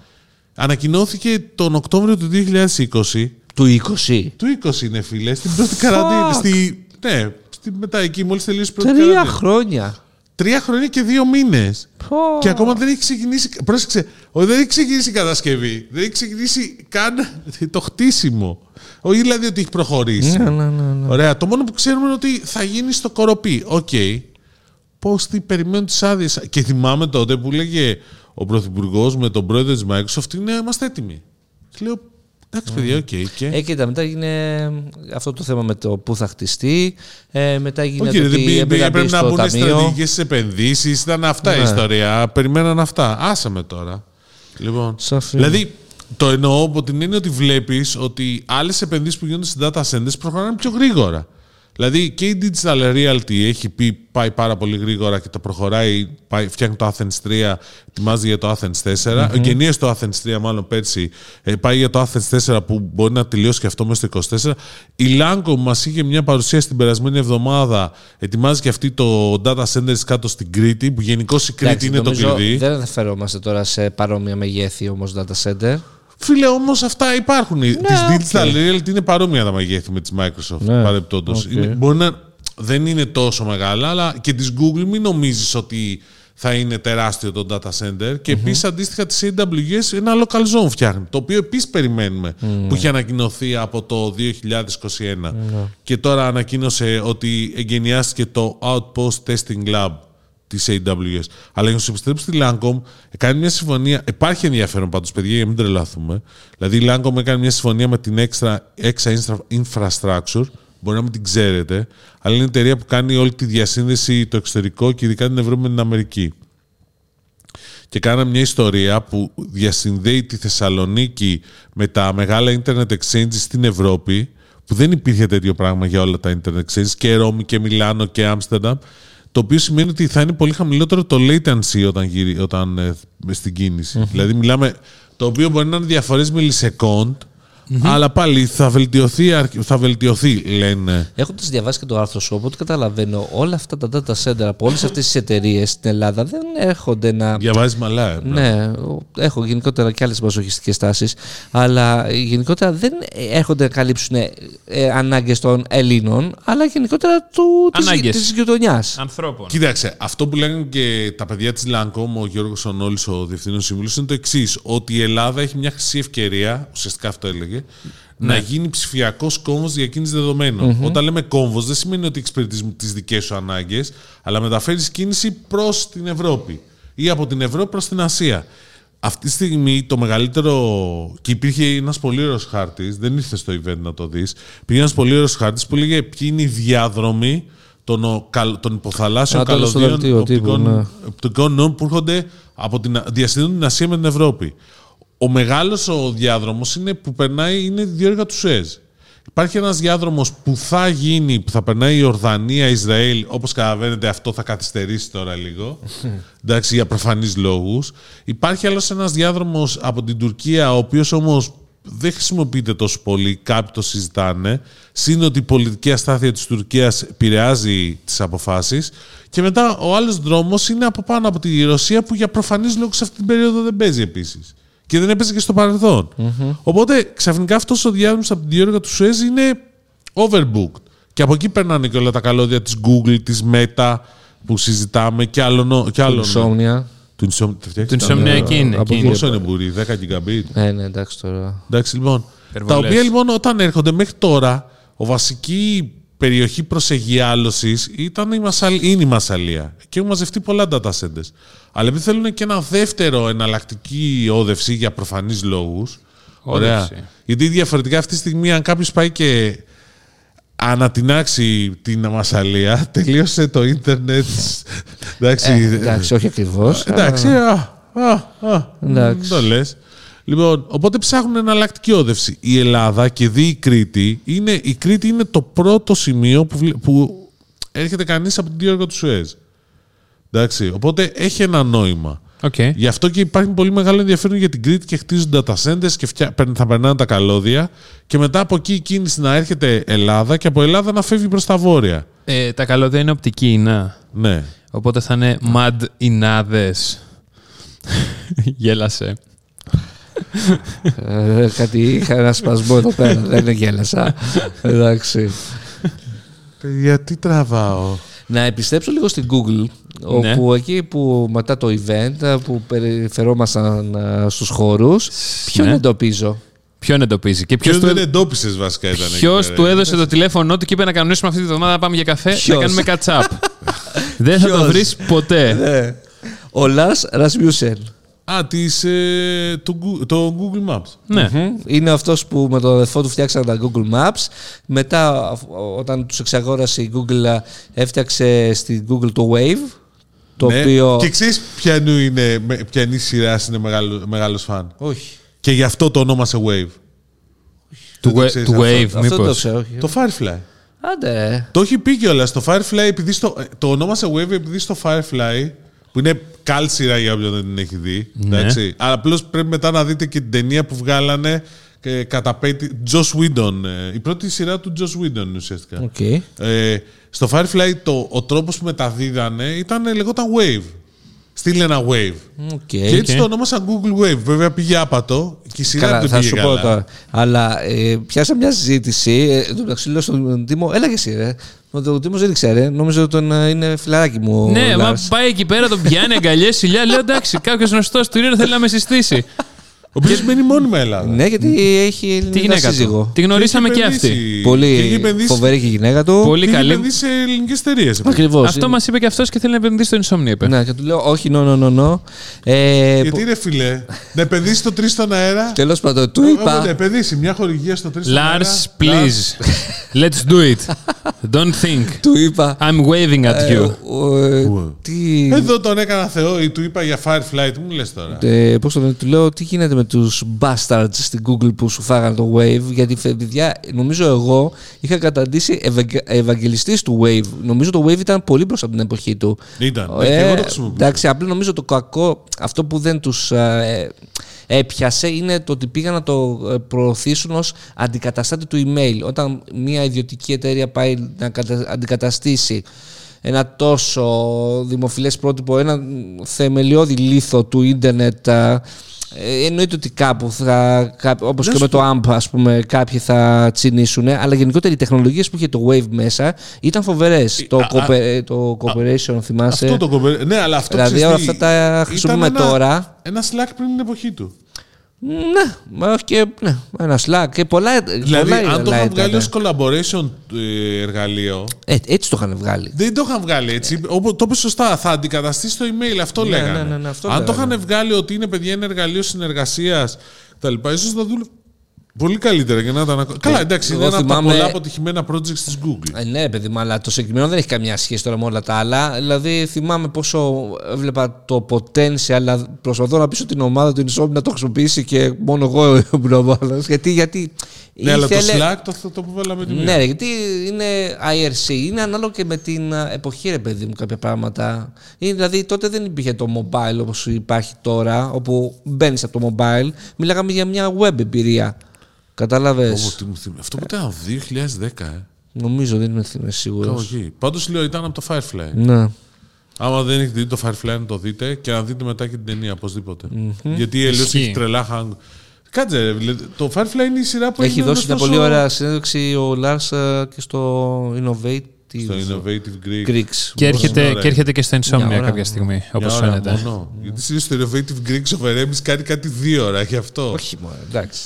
[SPEAKER 2] Ανακοινώθηκε τον Οκτώβριο του 2020
[SPEAKER 1] Του 20.
[SPEAKER 2] του 20 είναι φίλε, στην πρώτη καραντίνα. Στη, ναι, στη, μετά εκεί, μόλις τελείωσε η πρώτη
[SPEAKER 1] Τρία
[SPEAKER 2] καραντίνα.
[SPEAKER 1] χρόνια.
[SPEAKER 2] Τρία χρόνια και δύο μήνες.
[SPEAKER 1] Πω.
[SPEAKER 2] Και ακόμα δεν έχει ξεκινήσει. Πρόσεξε, ο- δεν έχει ξεκινήσει η κατασκευή. Δεν έχει ξεκινήσει καν το χτίσιμο. Όχι δηλαδή ότι έχει προχωρήσει.
[SPEAKER 1] Ναι, ναι, ναι, ναι.
[SPEAKER 2] Ωραία. Το μόνο που ξέρουμε είναι ότι θα γίνει στο Κορωπί. Οκ. Πώς τι περιμένουν τις άδειες. Και θυμάμαι τότε που λέγε ο Πρωθυπουργός με τον πρόεδρο της Microsoft είναι είμαστε έτοιμοι. Και λέω, εντάξει παιδιά, οκ. Και...
[SPEAKER 1] Ε, κοίτα, μετά έγινε αυτό το θέμα με το πού θα χτιστεί. Ε, μετά έγινε
[SPEAKER 2] Όχι,
[SPEAKER 1] το
[SPEAKER 2] ρε, δεν
[SPEAKER 1] ότι
[SPEAKER 2] πήγε-
[SPEAKER 1] έπρεπε να
[SPEAKER 2] έπρεπε
[SPEAKER 1] μπει
[SPEAKER 2] να
[SPEAKER 1] στο
[SPEAKER 2] μπουν
[SPEAKER 1] ταμείο.
[SPEAKER 2] στρατηγικέ επενδύσεις. Ήταν αυτά η
[SPEAKER 1] Ναι.
[SPEAKER 2] ιστορία. Περιμέναν αυτά. Άσε με τώρα. Λοιπόν,
[SPEAKER 1] Σαφή.
[SPEAKER 2] δηλαδή, το εννοώ από την έννοια ότι βλέπεις ότι άλλες επενδύσεις που γίνονται σε data centers προχωράνε πιο γρήγορα. Δηλαδή και η Digital Realty έχει πει πάει πάρα πολύ γρήγορα και το προχωράει, πάει, φτιάχνει το Athens 3, ετοιμάζει για το Athens 4. Mm-hmm. Εγκαινίασε το Athens 3, μάλλον πέρσι, ε, πάει για το Athens 4 που μπορεί να τελειώσει και αυτό μέσα στο 24. Η Lamda που μας είχε μια παρουσία την περασμένη εβδομάδα, ετοιμάζει και αυτή το data centers κάτω στην Κρήτη, που γενικώς η Κρήτη
[SPEAKER 1] Εντάξει,
[SPEAKER 2] είναι το
[SPEAKER 1] νομίζω
[SPEAKER 2] κλειδί.
[SPEAKER 1] Δεν αναφερόμαστε τώρα σε παρόμοια μεγέθη όμως data center.
[SPEAKER 2] Φίλε, όμως αυτά υπάρχουν. Ναι, τη
[SPEAKER 1] OK.
[SPEAKER 2] Digital Realty είναι παρόμοια τα μεγέθη με τη Microsoft.
[SPEAKER 1] Ναι,
[SPEAKER 2] παρεπτόντως.
[SPEAKER 1] οκ.
[SPEAKER 2] Είναι- μπορεί να δεν είναι τόσο μεγάλα, αλλά και τη Google μην νομίζεις ότι θα είναι τεράστιο το data center. Και επίσης αντίστοιχα τη AWS ένα local zone φτιάχνει. Το οποίο επίσης περιμένουμε που είχε ανακοινωθεί από το 2021. Και τώρα ανακοίνωσε ότι εγκαινιάστηκε το Outpost Testing Lab της AWS. Αλλά για να σου επιστρέψω στη Lancome, κάνει μια συμφωνία. Υπάρχει ενδιαφέρον πάντως, παιδιά, για να μην τρελαθούμε. Δηλαδή, η Lancome έκανε μια συμφωνία με την Extra, Extra Infra- Infrastructure. Μπορεί να μην την ξέρετε, αλλά είναι εταιρεία που κάνει όλη τη διασύνδεση το εξωτερικό και ειδικά την Ευρώπη με την Αμερική. Και κάναμε μια ιστορία που διασυνδέει τη Θεσσαλονίκη με τα μεγάλα internet exchanges στην Ευρώπη, που δεν υπήρχε τέτοιο πράγμα για όλα τα internet exchanges, και Ρώμη και Μιλάνο και Άμστερνταμ, το οποίο σημαίνει ότι θα είναι πολύ χαμηλότερο το latency όταν, γύρι, όταν ε, στην κινηση Δηλαδή μιλάμε, το οποίο μπορεί να είναι διαφορές millisecond, αλλά πάλι θα βελτιωθεί, αρκ- θα βελτιωθεί λένε.
[SPEAKER 1] Έχοντα διαβάσει και το άρθρο σου, οπότε καταλαβαίνω όλα αυτά τα data center από όλες αυτές τις εταιρείες στην Ελλάδα δεν έρχονται να.
[SPEAKER 2] Διαβάζει μαλά. ε,
[SPEAKER 1] Ναι, ο- έχω γενικότερα και άλλες μαζοχιστικές τάσεις, αλλά γενικότερα δεν έρχονται να καλύψουν ε, ανάγκες των Ελλήνων, αλλά γενικότερα του,
[SPEAKER 3] Ανάγκες.
[SPEAKER 1] της, της γειτονιάς.
[SPEAKER 3] Ανθρώπων.
[SPEAKER 2] Κοίταξε, αυτό που λέγανε και τα παιδιά της Lancome, ο Γιώργος Ονόλη, ο διευθύνων σύμβουλο, είναι το εξής: Ότι η Ελλάδα έχει μια χρυσή ευκαιρία, ουσιαστικά αυτό έλεγε, να γίνει ψηφιακός κόμβος διακίνηση δεδομένων. Όταν λέμε κόμβος, δεν σημαίνει ότι εξυπηρετείς τις δικές σου ανάγκες, αλλά μεταφέρεις κίνηση προς την Ευρώπη ή από την Ευρώπη προς την Ασία. Αυτή τη στιγμή το μεγαλύτερο. και υπήρχε ένας πολύ ωραίος χάρτης, δεν ήρθε στο event να το δεις. Πήγε ένας πολύ ωραίος χάρτης που λέγε ποιοι είναι οι διάδρομοι των, ο- καλ- των υποθαλάσσιων
[SPEAKER 1] Α, το είδα στο
[SPEAKER 2] καλωδίων
[SPEAKER 1] δελτίο τύπου,
[SPEAKER 2] οπτικών,
[SPEAKER 1] ναι.
[SPEAKER 2] οπτικών νόμων που έρχονται από την, διασυνδέουν την Ασία με την Ευρώπη. Ο μεγάλος ο διάδρομος είναι που περνάει είναι δύο έργα του ΣΕΖ. Υπάρχει ένας διάδρομος που θα γίνει, που θα περνάει η Ορδανία, Ισραήλ, όπως καταλαβαίνετε αυτό θα καθυστερήσει τώρα λίγο, *laughs* εντάξει, για προφανείς λόγους. Υπάρχει άλλος ένας διάδρομος από την Τουρκία, ο οποίος όμως δεν χρησιμοποιείται τόσο πολύ, κάποιοι το συζητάνε. Συν ότι η πολιτική αστάθεια της Τουρκίας επηρεάζει τις αποφάσεις. Και μετά ο άλλος δρόμος είναι από πάνω από τη Ρωσία που για προφανείς λόγους αυτή την περίοδο δεν παίζει επίσης. Και δεν έπαιζε και στο παρελθον Οπότε ξαφνικά αυτός ο διάδρομος από την διόρυγα του Σουέζ είναι overbooked. Και από εκεί περνάνε και όλα τα καλώδια της Google, της Meta που συζητάμε και άλλων. Και άλλων
[SPEAKER 1] Insomnia.
[SPEAKER 2] του Insomnia. θα φτιάξεις
[SPEAKER 3] Του
[SPEAKER 2] τα-
[SPEAKER 3] Insomnia εκεί είναι.
[SPEAKER 1] από
[SPEAKER 3] εκεί
[SPEAKER 1] εκεί.
[SPEAKER 3] είναι.
[SPEAKER 2] Πόσο είναι μπουρί, 10 gigabit.
[SPEAKER 1] Ε, ναι, εντάξει τώρα.
[SPEAKER 2] Εντάξει, λοιπόν.
[SPEAKER 3] Υπερβολές.
[SPEAKER 2] Τα οποία λοιπόν όταν έρχονται μέχρι τώρα, ο βασική περιοχή προσεγειάλωση ήταν η Μασαλ... είναι η Μασαλία. Και έχουν μαζευτεί πολλά data centers. Αλλά επειδή θέλουν και ένα δεύτερο εναλλακτική όδευση για προφανείς λόγους. Ωραία.
[SPEAKER 3] Όδευση.
[SPEAKER 2] Γιατί διαφορετικά αυτή τη στιγμή, αν κάποιος πάει και ανατινάξει την Μασαλία, *laughs* τελείωσε το ίντερνετ. εντάξει,
[SPEAKER 1] Ε, εντάξει, όχι ακριβώς.
[SPEAKER 2] Εντάξει, α, α, α,
[SPEAKER 1] Εντάξει.
[SPEAKER 2] το λες. Λοιπόν, οπότε ψάχνουν εναλλακτική όδευση. Η Ελλάδα και δει η Κρήτη, είναι, η Κρήτη είναι το πρώτο σημείο που, βλέ- που έρχεται κανείς από την διώρυγα του Σουέζ. Εντάξει, οπότε έχει ένα νόημα.
[SPEAKER 3] Οκ.
[SPEAKER 2] Γι' αυτό και υπάρχει πολύ μεγάλο ενδιαφέρον για την Κρήτη και χτίζουν data centers και φτιά... παίρν- θα περνάνε τα καλώδια και μετά από εκεί η κίνηση να έρχεται Ελλάδα και από Ελλάδα να φεύγει προς τα βόρεια.
[SPEAKER 3] Ε, τα καλώδια είναι οπτική ίνα.
[SPEAKER 2] Ναι.
[SPEAKER 3] Οπότε θα είναι Μαντινάδες. *laughs* Γέλασε.
[SPEAKER 1] Ε, κάτι είχα ένα σπασμό εδώ πέρα, δεν γέλασα. Εντάξει.
[SPEAKER 2] Γιατί τραβάω.
[SPEAKER 1] Να επιστρέψω λίγο στην Google,
[SPEAKER 3] Ναι.
[SPEAKER 1] όπου εκεί που μετά το event ε, που περιφερόμασταν ε, στους χώρους, ποιον
[SPEAKER 3] Ναι.
[SPEAKER 1] εντοπίζω;
[SPEAKER 3] Ποιον εντοπίζει και ποιος
[SPEAKER 2] Ποιος
[SPEAKER 3] του,
[SPEAKER 2] δεν εντόπισες βασικά ήταν. εκεί
[SPEAKER 3] ποιος
[SPEAKER 2] πέρα;
[SPEAKER 3] του έδωσε το τηλέφωνό του και είπε να κανονίσουμε αυτή τη βδομάδα να πάμε για καφέ
[SPEAKER 1] Ποιος;
[SPEAKER 3] να κάνουμε catch up. *laughs* Δεν θα το
[SPEAKER 1] Ποιος;
[SPEAKER 3] βρεις ποτέ.
[SPEAKER 1] Ο Λας Ρασμιούσεν.
[SPEAKER 2] Α, της, ε, το, Goo- το Google Maps.
[SPEAKER 3] ναι.
[SPEAKER 1] Είναι αυτός που με τον αδερφό του φτιάξαν τα Google Maps. Μετά, αφ- όταν τους εξαγόρασε η Google, ε, έφτιαξε στην Google το Wave. Το
[SPEAKER 2] Ναι.
[SPEAKER 1] οποίο...
[SPEAKER 2] Και ξέρεις ποιανού είναι, με- ποιανής σειράς είναι μεγάλο, μεγάλος φαν;
[SPEAKER 1] Όχι.
[SPEAKER 2] Και γι' αυτό το ονόμασε Wave.
[SPEAKER 3] Του,
[SPEAKER 2] Δεν το
[SPEAKER 3] wa-
[SPEAKER 2] ξέρεις
[SPEAKER 3] του
[SPEAKER 2] αυτό.
[SPEAKER 3] Wave,
[SPEAKER 1] Αυτό δεν το
[SPEAKER 3] μήπως.
[SPEAKER 1] ξέρω. όχι.
[SPEAKER 2] Το Firefly.
[SPEAKER 1] Άντε.
[SPEAKER 2] Το έχει πει κιόλας το Firefly, επειδή στο, ε, το ονόμασε Wave επειδή στο Firefly, που είναι κάλσιρα για όποιον δεν την έχει δει.
[SPEAKER 3] Ναι.
[SPEAKER 2] Εντάξει, αλλά απλώς πρέπει μετά να δείτε και την ταινία που βγάλανε και κατά πέτη. Joss Whedon. ε, Η πρώτη σειρά του Joss Whedon ουσιαστικά.
[SPEAKER 1] Οκ.
[SPEAKER 2] Ε, στο Firefly το, ο τρόπος που μεταδίδανε ήταν λεγόταν Wave. Στείλε ένα Wave.
[SPEAKER 1] OK.
[SPEAKER 2] Και έτσι
[SPEAKER 3] Οκ.
[SPEAKER 2] το ονόμασαν Google Wave. Βέβαια πήγε άπατο και η σειρά
[SPEAKER 1] Καλά,
[SPEAKER 2] δεν
[SPEAKER 1] θα
[SPEAKER 2] πήγε
[SPEAKER 1] σου
[SPEAKER 2] καλά.
[SPEAKER 1] πω τώρα. Αλλά ε, πιάσα μια συζήτηση. Ε, εν τω μεταξύ λέω στον Τίμο, έλα και εσύ, ρε. Ο ο Τίμος δεν ήξερε. Νόμιζα ότι τον, ε, είναι φιλαράκι μου. ο
[SPEAKER 3] Ναι, μα
[SPEAKER 1] Λάρς.
[SPEAKER 3] πάει εκεί πέρα, τον πιάνει αγκαλιές, ηλιά. Λέω εντάξει, κάποιος γνωστός του είναι θέλει να με συστήσει.
[SPEAKER 2] Ο οποίος μένει μόνιμα Ελλάδα.
[SPEAKER 1] Ναι, γιατί έχει
[SPEAKER 3] Τη
[SPEAKER 1] ελληνική
[SPEAKER 3] γυναίκα
[SPEAKER 1] σύζυγο.
[SPEAKER 3] του; Τη γνωρίσαμε και
[SPEAKER 2] έχει
[SPEAKER 3] αυτή.
[SPEAKER 2] επενδύσει. Και έχει
[SPEAKER 1] Πολύ
[SPEAKER 2] επενδύσει-
[SPEAKER 1] φοβερή και η γυναίκα του.
[SPEAKER 3] Πολύ
[SPEAKER 2] και έχει
[SPEAKER 3] καλή.
[SPEAKER 2] επενδύσει σε ελληνικές εταιρείες.
[SPEAKER 1] Ακριβώς.
[SPEAKER 3] Αυτό μας είπε και αυτός και θέλει να επενδύσει στο Insomnia, είπε.
[SPEAKER 1] Ναι, και του λέω, όχι, no, no, no, no. Ε,
[SPEAKER 2] Γιατί ρε φιλέ, να επενδύσεις το 3 στον αέρα;
[SPEAKER 1] Τέλος πάντων, του
[SPEAKER 2] Ε,
[SPEAKER 1] είπα.
[SPEAKER 2] Να επενδύσει μια χορηγία στο 3 στον αέρα.
[SPEAKER 3] Lars, please. Let's do it. Don't think.
[SPEAKER 1] Του είπα.
[SPEAKER 3] I'm waving at
[SPEAKER 1] ε,
[SPEAKER 3] you.
[SPEAKER 1] ο, ε, Τι.
[SPEAKER 2] Εδώ τον έκανα Θεό ή του είπα για Firefly. Τι μου λες τώρα.
[SPEAKER 1] Ε, πώς το λένε, του λέω τι γίνεται με τους bastards στην Google που σου φάγανε το Wave γιατί φε- παιδιά νομίζω εγώ είχα καταντήσει ευαγγε- ευαγγελιστής του Wave νομίζω το Wave ήταν πολύ μπροστά από την εποχή του
[SPEAKER 2] Ήταν.
[SPEAKER 1] Ε,
[SPEAKER 2] Ναι, και εγώ το χρησιμοποιούσα.
[SPEAKER 1] εντάξει απλά νομίζω το κακό αυτό που δεν τους ε, έπιασε είναι το ότι πήγαν να το ε, προωθήσουν ως αντικαταστάτη του email όταν μια ιδιωτική εταιρεία πάει να κατα- αντικαταστήσει ένα τόσο δημοφιλές πρότυπο, ένα θεμελιώδη λίθο του ίντερνετ α, ε, εννοείται ότι κάπου θα, κά- όπως
[SPEAKER 2] Να
[SPEAKER 1] και
[SPEAKER 2] σου
[SPEAKER 1] με το AMP ας πούμε κάποιοι θα τσινήσουν αλλά γενικότερα οι τεχνολογίες που είχε το Wave μέσα ήταν φοβερές το,
[SPEAKER 2] α, α,
[SPEAKER 1] cooper- το cooperation θυμάσαι
[SPEAKER 2] Αυτό το κομπέ... Ναι, αλλά αυτό
[SPEAKER 1] Δηλαδή,
[SPEAKER 2] ξέρεις
[SPEAKER 1] όλα
[SPEAKER 2] τι,
[SPEAKER 1] αυτά τα χρησιμοποιούμε
[SPEAKER 2] ήταν ένα-
[SPEAKER 1] τώρα.
[SPEAKER 2] Ένα Slack πριν την εποχή του.
[SPEAKER 1] Ναι, μα όχι και ναι, ένα Slack και πολλά.
[SPEAKER 2] Δηλαδή,
[SPEAKER 1] πολλά
[SPEAKER 2] αν το
[SPEAKER 1] άλλα
[SPEAKER 2] είχαν βγάλει
[SPEAKER 1] ήταν.
[SPEAKER 2] ως collaboration ε, εργαλείο,
[SPEAKER 1] Ε, έτσι το είχαν βγάλει.
[SPEAKER 2] δεν το είχαν βγάλει έτσι. Όπω το είπες σωστά, θα αντικαταστήσει το email. Αυτό
[SPEAKER 1] Ναι,
[SPEAKER 2] λέγανε.
[SPEAKER 1] ναι, ναι, ναι, αυτό
[SPEAKER 2] αν το
[SPEAKER 1] λέγανε.
[SPEAKER 2] είχαν βγάλει ότι είναι παιδιά ένα εργαλείο συνεργασίας κτλ., ίσως θα δούλευε πολύ καλύτερα για να ήταν. ακο- Καλά, εντάξει,
[SPEAKER 1] εγώ
[SPEAKER 2] είναι ένα από τα
[SPEAKER 1] θυμάμαι-
[SPEAKER 2] πολλά αποτυχημένα projects της Google.
[SPEAKER 1] Ε, ναι, παιδί μου, αλλά το συγκεκριμένο δεν έχει καμιά σχέση τώρα με όλα τα άλλα. Δηλαδή, θυμάμαι πόσο έβλεπα το potential, αλλά προσπαθώ να πείσω την ομάδα του Insomnia να το χρησιμοποιήσει και μόνο εγώ ήμουν ο μόνος. Γιατί, γιατί
[SPEAKER 2] Ναι, αλλά το
[SPEAKER 1] ήθελε-
[SPEAKER 2] Slack το, το, το που βάλαμε τη μία.
[SPEAKER 1] Ναι, ρε, γιατί είναι IRC. Είναι ανάλογο και με την α, εποχή, ρε παιδί μου, κάποια πράγματα. Είναι, δηλαδή, τότε δεν υπήρχε το mobile όπως υπάρχει τώρα, όπου μπαίνεις από το mobile. Μιλάγαμε για μια web εμπειρία. Κατάλαβες;
[SPEAKER 2] Ω, τι μου θυμίζει. Αυτό που ήταν 2010, ε.
[SPEAKER 1] Νομίζω, δεν είμαι είμαι σίγουρος.
[SPEAKER 2] Κάπου εκεί. Πάντως λέω ήταν από το Firefly.
[SPEAKER 1] Ναι.
[SPEAKER 2] Άμα δεν έχετε δει το Firefly, να το δείτε και να δείτε μετά και την ταινία οπωσδήποτε. Γιατί η Ελίος
[SPEAKER 3] Ισχύει.
[SPEAKER 2] έχει τρελά hang. Κάτσε, ρε, δηλαδή, το Firefly είναι η σειρά που
[SPEAKER 1] Έχει
[SPEAKER 2] είναι
[SPEAKER 1] δώσει μια
[SPEAKER 2] τόσο-
[SPEAKER 1] πολύ ωραία συνέντευξη ο Λάρς ε, και στο Innovative
[SPEAKER 2] Στο Innovative Greek.
[SPEAKER 1] Greeks.
[SPEAKER 3] Και έρχεται,
[SPEAKER 2] ώρα
[SPEAKER 3] και έρχεται και στο
[SPEAKER 1] Μια
[SPEAKER 3] Insomnia
[SPEAKER 1] ώρα.
[SPEAKER 3] κάποια στιγμή,
[SPEAKER 2] Μια
[SPEAKER 3] όπω
[SPEAKER 2] ώρα
[SPEAKER 3] φαίνεται.
[SPEAKER 2] μόνο. Γιατί συνήθως στο Innovative Greek ο Βερέμις κάνει κάτι δύο ώρα, γι' αυτό.
[SPEAKER 1] Όχι μόνο, εντάξει.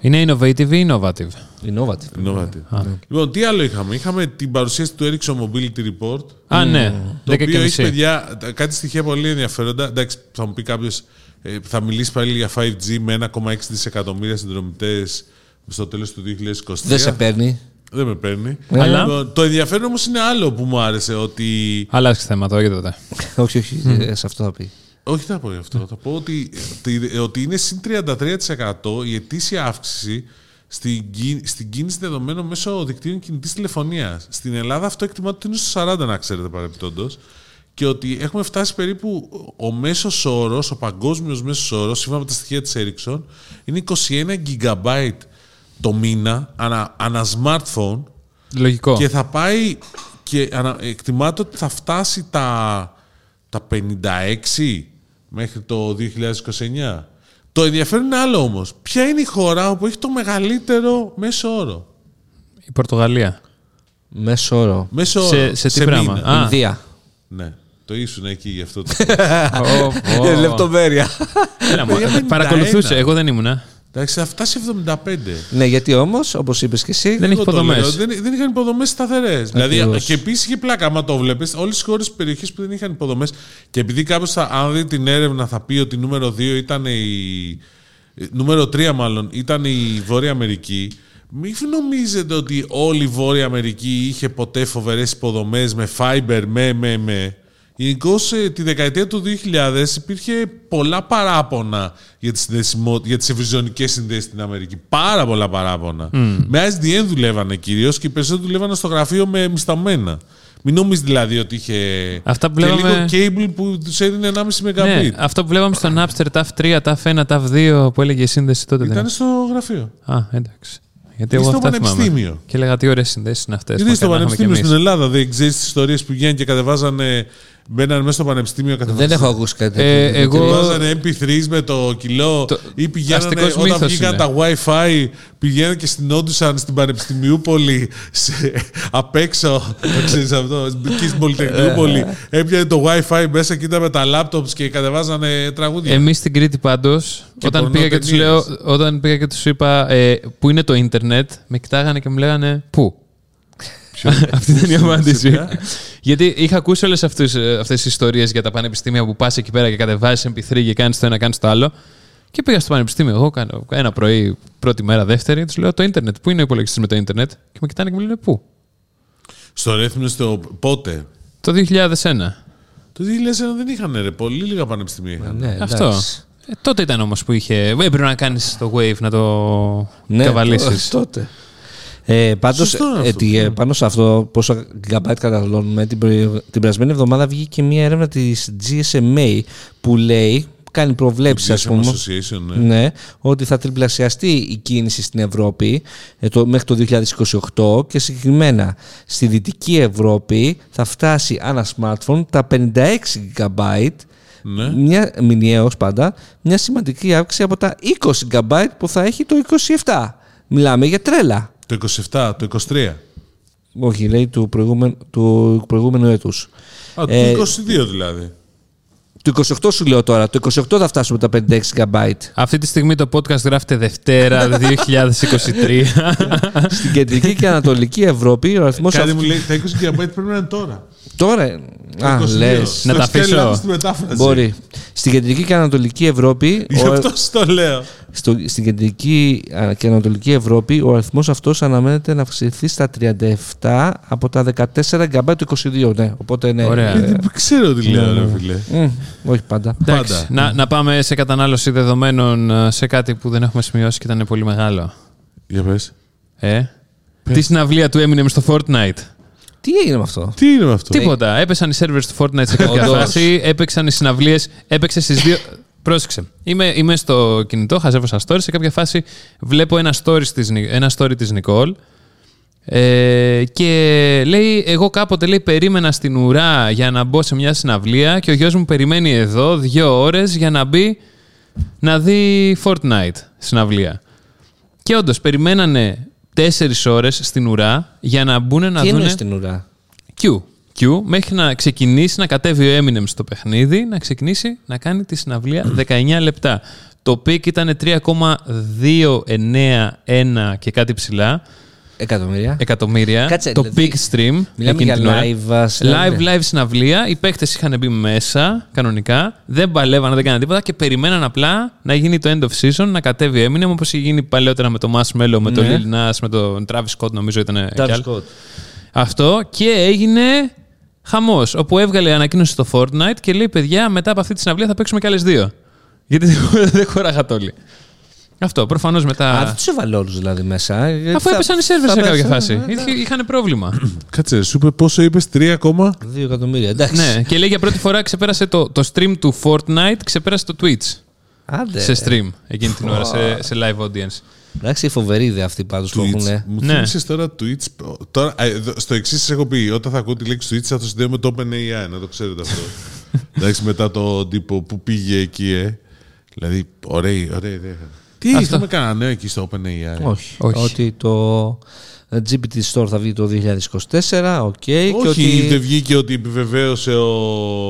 [SPEAKER 3] Είναι innovative ή innovative;
[SPEAKER 1] Innovative.
[SPEAKER 2] Innovative. Λοιπόν, τι άλλο είχαμε; Είχαμε την παρουσίαση του Ericsson Mobility Report.
[SPEAKER 3] Α, ναι.
[SPEAKER 2] Το
[SPEAKER 3] 10 και
[SPEAKER 2] οποίο έχει
[SPEAKER 3] μισή.
[SPEAKER 2] παιδιά κάτι στοιχεία πολύ ενδιαφέροντα. Εντάξει, θα μου πει κάποιος, θα μιλήσει πάλι για 5G με 1,6 δισεκατομμύρια συνδρομητές στο τέλος του 2023.
[SPEAKER 1] Δεν σε παίρνει.
[SPEAKER 2] Δεν με παίρνει.
[SPEAKER 3] Αλλά-
[SPEAKER 2] Λοιπόν, Το ενδιαφέρον όμως είναι άλλο που μου άρεσε. Ότι.
[SPEAKER 3] Άλλαξε θέμα, όχι τότε. *laughs*
[SPEAKER 1] όχι, όχι, ε, σε αυτό θα πει.
[SPEAKER 2] Όχι, θα πω γι' αυτό. Θα πω ότι, ότι- ότι είναι συν 33% η ετήσια αύξηση στην, κι- στην κίνηση δεδομένων μέσω δικτύων κινητής τηλεφωνίας. Στην Ελλάδα αυτό εκτιμάται ότι είναι στο 40, να ξέρετε παρεμπιπτόντως. Και ότι έχουμε φτάσει περίπου ο μέσος όρος, ο παγκόσμιος μέσος όρος, σύμφωνα με τα στοιχεία της Ericsson, είναι 21 GB το μήνα ανά, ανά smartphone
[SPEAKER 3] Λογικό.
[SPEAKER 2] και θα πάει και ανα- εκτιμάται ότι θα φτάσει τα, τα 56 μέχρι το 2029. Το ενδιαφέρον είναι άλλο όμως. Ποια είναι η χώρα όπου έχει το μεγαλύτερο μέσο όρο;
[SPEAKER 3] Η Πορτογαλία.
[SPEAKER 1] Μέσο όρο.
[SPEAKER 2] Μέσο όρο.
[SPEAKER 3] Σε- σε τι πράγμα;
[SPEAKER 2] μήνα.
[SPEAKER 3] Α.
[SPEAKER 1] Ινδία.
[SPEAKER 2] Ναι. Το ήσουν εκεί γι' αυτό. το *laughs*
[SPEAKER 3] Ω, ω.
[SPEAKER 1] Λεπτομέρεια.
[SPEAKER 3] Έλα, μου,
[SPEAKER 2] Παιδιά, 51.
[SPEAKER 3] Παρακολουθούσε, εγώ δεν ήμουνα.
[SPEAKER 2] Εντάξει, θα φτάσει 75.
[SPEAKER 1] ναι, γιατί όμως, όπως είπες και εσύ.
[SPEAKER 3] Δεν έχει
[SPEAKER 2] Εγώ το
[SPEAKER 3] υποδομές.
[SPEAKER 2] λέω, Δεν, δεν είχαν υποδομές σταθερές. Δηλαδή,
[SPEAKER 1] Ακριβώς.
[SPEAKER 2] και επίσης είχε πλάκα. Άμα το βλέπεις, όλες οι χώρες περιοχή που δεν είχαν υποδομές. Και επειδή κάποιο, αν δει την έρευνα, θα πει ότι νούμερο 2 ήταν η. Νούμερο 3 μάλλον ήταν η Βόρεια Αμερική. Μην νομίζετε ότι όλη η Βόρεια Αμερική είχε ποτέ φοβερές υποδομές με fiber, με, με, με. Γενικώς ε, τη δεκαετία του 2000 υπήρχε πολλά παράπονα για τις, συνδεσιμο... για τις ευρυζωνικές συνδέσεις στην Αμερική. Πάρα πολλά παράπονα. Με ISDN δουλεύανε κυρίως και οι περισσότεροι δουλεύανε στο γραφείο με μισθαμένα. Μην νομίζεις δηλαδή ότι είχε
[SPEAKER 3] Αυτά που
[SPEAKER 2] και
[SPEAKER 3] βλέπαμε-
[SPEAKER 2] λίγο cable που τους έδινε 1,5
[SPEAKER 3] Ναι,
[SPEAKER 2] Mbit.
[SPEAKER 3] αυτό που βλέπαμε στο Napster TAF 3, TAF 1, TAF 2 που έλεγε η σύνδεση τότε.
[SPEAKER 2] Ήταν
[SPEAKER 3] δεν...
[SPEAKER 2] στο γραφείο.
[SPEAKER 3] Α, εντάξει. Γιατί
[SPEAKER 2] Ή
[SPEAKER 3] εγώ
[SPEAKER 2] στο
[SPEAKER 3] αυτά θυμάμαι.
[SPEAKER 2] πανεπιστήμιο.
[SPEAKER 3] Και έλεγα τι ωραίες συνδέσεις είναι αυτές.
[SPEAKER 2] Γιατί στο πανεπιστήμιο στην Ελλάδα δεν ξέρεις τις ιστορίες που βγαίνουν και κατεβάζανε. Μπαίνανε μέσα στο πανεπιστήμιο
[SPEAKER 1] Δεν
[SPEAKER 2] κατεβάζανε.
[SPEAKER 1] έχω ακούσει κάτι
[SPEAKER 3] Ε,
[SPEAKER 1] τέτοιο.
[SPEAKER 3] εγώ-
[SPEAKER 2] Κατεβάζανε MP3 με το κιλό
[SPEAKER 3] Το-
[SPEAKER 2] ή πηγαίνανε
[SPEAKER 3] αστικός
[SPEAKER 2] όταν
[SPEAKER 3] μύθος
[SPEAKER 2] βγήκαν
[SPEAKER 3] είναι.
[SPEAKER 2] τα Wi-Fi, πηγαίνανε και συνόντουσαν στην Πανεπιστημιούπολη σε, απ' έξω. το ξέρεις αυτό, εκεί στην Πολυτεχνιούπολη. Έπιανε το Wi-Fi μέσα και ήταν με τα laptops και κατεβάζανε τραγούδια.
[SPEAKER 3] Εμείς στην Κρήτη πάντως, όταν, πήγα και τους λέω-
[SPEAKER 2] πορνοτενίες.
[SPEAKER 3] όταν πήγα και τους είπα ε, πού είναι το ίντερνετ, με κοιτάγανε και μου λέγανε Πού; Αυτή ήταν η απάντηση.
[SPEAKER 2] ποια;
[SPEAKER 3] Γιατί είχα ακούσει όλες αυτές τις ιστορίες για τα πανεπιστήμια που πας εκεί πέρα και κατεβάζεις MP3 και κάνεις το ένα, κάνεις το άλλο. Και πήγα στο πανεπιστήμιο. Εγώ κάνω ένα πρωί, πρώτη μέρα, δεύτερη, τους λέω το ίντερνετ. Πού είναι ο υπολογιστής με το ίντερνετ; Και με κοιτάνε και μου λένε Πού;
[SPEAKER 2] Στο ρέθμινο στο πότε;
[SPEAKER 3] Το 2001.
[SPEAKER 2] Το 2001 δεν είχαν ρε, πολύ λίγα πανεπιστήμια είχαν.
[SPEAKER 1] Ναι,
[SPEAKER 3] Αυτό.
[SPEAKER 1] εντάξει.
[SPEAKER 3] Ε, τότε ήταν όμως που είχε. Ε, Έπρεπε να κάνεις το wave να το
[SPEAKER 1] Ναι,
[SPEAKER 3] καβαλήσεις.
[SPEAKER 1] το- τότε. Ε, Πάντως,
[SPEAKER 2] Σωστό είναι αυτό.
[SPEAKER 1] ε, πάνω σε αυτό, πόσο gigabyte καταναλώνουμε, την, πρι- την περασμένη εβδομάδα βγήκε μια έρευνα της GSMA που λέει, κάνει προβλέψεις, ας
[SPEAKER 2] GSM
[SPEAKER 1] πούμε.
[SPEAKER 2] Association, ναι.
[SPEAKER 1] Ναι, ότι θα τριπλασιαστεί η κίνηση στην Ευρώπη ε, το, μέχρι το 2028 και συγκεκριμένα στη Δυτική Ευρώπη θα φτάσει ένα smartphone τα 56 GB
[SPEAKER 2] Ναι.
[SPEAKER 1] μια, μηνιαίως πάντα, μια σημαντική αύξηση από τα 20 GB που θα έχει το 27. Μιλάμε για τρέλα.
[SPEAKER 2] Το 27, το 23.
[SPEAKER 1] Όχι, λέει του προηγούμενου, του προηγούμενου έτους.
[SPEAKER 2] Α, το
[SPEAKER 1] Ε,
[SPEAKER 2] 22 δηλαδή.
[SPEAKER 1] Το 28 σου λέω τώρα. Το 28 θα φτάσουμε τα 56 GB.
[SPEAKER 3] Αυτή τη στιγμή το podcast γράφεται Δευτέρα *laughs* 2023.
[SPEAKER 1] Στην κεντρική και ανατολική Ευρώπη ο αριθμός
[SPEAKER 2] Κάτι
[SPEAKER 1] αυτού-
[SPEAKER 2] μου λέει, τα 20 GB πρέπει να είναι τώρα.
[SPEAKER 1] Τώρα.
[SPEAKER 2] Το
[SPEAKER 1] Α,
[SPEAKER 2] 22.
[SPEAKER 1] λες.
[SPEAKER 3] Να
[SPEAKER 2] Το
[SPEAKER 3] τα
[SPEAKER 2] στέλνει
[SPEAKER 3] αφήσω.
[SPEAKER 2] λάθος στη μετάφραση.
[SPEAKER 1] Μπορεί. Στην κεντρική και ανατολική Ευρώπη.
[SPEAKER 2] Γι'
[SPEAKER 1] ο-
[SPEAKER 2] αυτό στο λέω.
[SPEAKER 1] στο, στην κεντρική α, και ανατολική Ευρώπη ο αριθμός αυτός αναμένεται να αυξηθεί στα 37 από τα 14 GB του 22. Ναι, οπότε ναι.
[SPEAKER 3] Ωραία.
[SPEAKER 1] Ε,
[SPEAKER 2] Δεν ξέρω τι λέω, ρε φίλε.
[SPEAKER 1] Μ, όχι πάντα.
[SPEAKER 3] Εντάξει,
[SPEAKER 2] Πάντα.
[SPEAKER 3] να, να πάμε σε κατανάλωση δεδομένων ε, σε κάτι που δεν έχουμε σημειώσει και ήταν πολύ μεγάλο.
[SPEAKER 2] Για πες.
[SPEAKER 3] Ε; Τι συναυλία του Eminem στο Fortnite;
[SPEAKER 1] Τι έγινε με αυτό;
[SPEAKER 2] Τι είναι με αυτό;
[SPEAKER 3] Τίποτα. Έπεσαν οι servers του Fortnite σε κάποια
[SPEAKER 1] Όντως.
[SPEAKER 3] φάση, έπαιξαν οι συναυλίες, έπαιξε στις δύο. Πρόσεξε. Είμαι, είμαι στο κινητό, χαζεύω σαν story. Σε κάποια φάση βλέπω ένα story της, Νι- ένα story της Νικόλ. Ε, και λέει, εγώ κάποτε λέει, περίμενα στην ουρά για να μπω σε μια συναυλία και ο γιος μου περιμένει εδώ δύο ώρες για να μπει να δει Fortnite συναυλία. Και όντως περιμένανε τέσσερις ώρες στην ουρά για να μπουν να
[SPEAKER 1] Τι
[SPEAKER 3] δουν.
[SPEAKER 1] εννοείς στην ουρά;
[SPEAKER 3] Q. Q μέχρι να ξεκινήσει να κατέβει ο Eminem στο παιχνίδι, να ξεκινήσει να κάνει τη συναυλία *clears throat* 19 λεπτά. Το peak ήταν 3,291 και κάτι ψηλά
[SPEAKER 1] Εκατομμύρια.
[SPEAKER 3] εκατομμύρια.
[SPEAKER 1] Κάτσε,
[SPEAKER 3] το
[SPEAKER 1] δηλαδή,
[SPEAKER 3] peak stream.
[SPEAKER 1] Μιλάμε
[SPEAKER 3] εκείνη
[SPEAKER 1] για
[SPEAKER 3] την ώρα.
[SPEAKER 1] live, ας, συναυλία.
[SPEAKER 3] Live, live συναυλία. Οι παίκτες είχαν μπει μέσα κανονικά. Δεν παλεύανε, δεν κάνανε τίποτα και περιμέναν απλά να γίνει το end of season, να κατέβει ο Eminem όπως είχε γίνει παλαιότερα με το Marshmello, με τον
[SPEAKER 1] Ναι.
[SPEAKER 3] Lil Nas, με τον Travis Scott νομίζω ήταν.
[SPEAKER 1] Travis
[SPEAKER 3] κι άλλοι.
[SPEAKER 1] Scott.
[SPEAKER 3] Αυτό και έγινε χαμός. Όπου έβγαλε ανακοίνωση στο Fortnite και λέει: Παιδιά, μετά από αυτή τη συναυλία θα παίξουμε κι άλλες δύο. Γιατί δεν- *laughs* δεν χωράγατε όλοι. Αυτό. Προφανώς μετά.
[SPEAKER 1] Α, δεν τους έβαλε όλους δηλαδή μέσα. ε,
[SPEAKER 3] Αφού
[SPEAKER 1] θα-
[SPEAKER 3] έπεσαν οι σερβερ
[SPEAKER 1] θα
[SPEAKER 3] σε κάποια
[SPEAKER 1] πέσουν,
[SPEAKER 3] φάση.
[SPEAKER 1] ε,
[SPEAKER 3] Είχε- Είχαν πρόβλημα. *clears throat*
[SPEAKER 2] Κάτσε, σου είπε πόσο είπες, 3 ακόμα;
[SPEAKER 1] Δύο εκατομμύρια. Εντάξει.
[SPEAKER 3] ναι, και λέει για πρώτη φορά ξεπέρασε το, το stream του Fortnite, ξεπέρασε το Twitch
[SPEAKER 1] Άντε.
[SPEAKER 3] σε stream εκείνη την ώρα, σε, σε live audience.
[SPEAKER 1] Εντάξει, φοβερή ιδέα αυτή πάντως που έχουν.
[SPEAKER 2] Twitch. Μου
[SPEAKER 3] Ναι.
[SPEAKER 2] θύμισες τώρα Twitch. Τώρα, ε, εδώ- στο εξής σα έχω πει: Όταν θα ακούω τη λέξη Twitch θα το συνδέω με το OpenAI, να το ξέρετε αυτό. *laughs* Εντάξει, μετά το τύπο που πήγε εκεί, ε. Δηλαδή, ωραία, ωραία ιδέα. Τι
[SPEAKER 3] Αυτό.
[SPEAKER 2] είχαμε κανένα νέο εκεί στο OpenAI.
[SPEAKER 1] Όχι.
[SPEAKER 3] Όχι.
[SPEAKER 1] Ότι το GPT Store θα βγει το 2024, οκ. και
[SPEAKER 2] Όχι,
[SPEAKER 1] ότι...
[SPEAKER 2] δεν βγήκε ότι επιβεβαίωσε ο,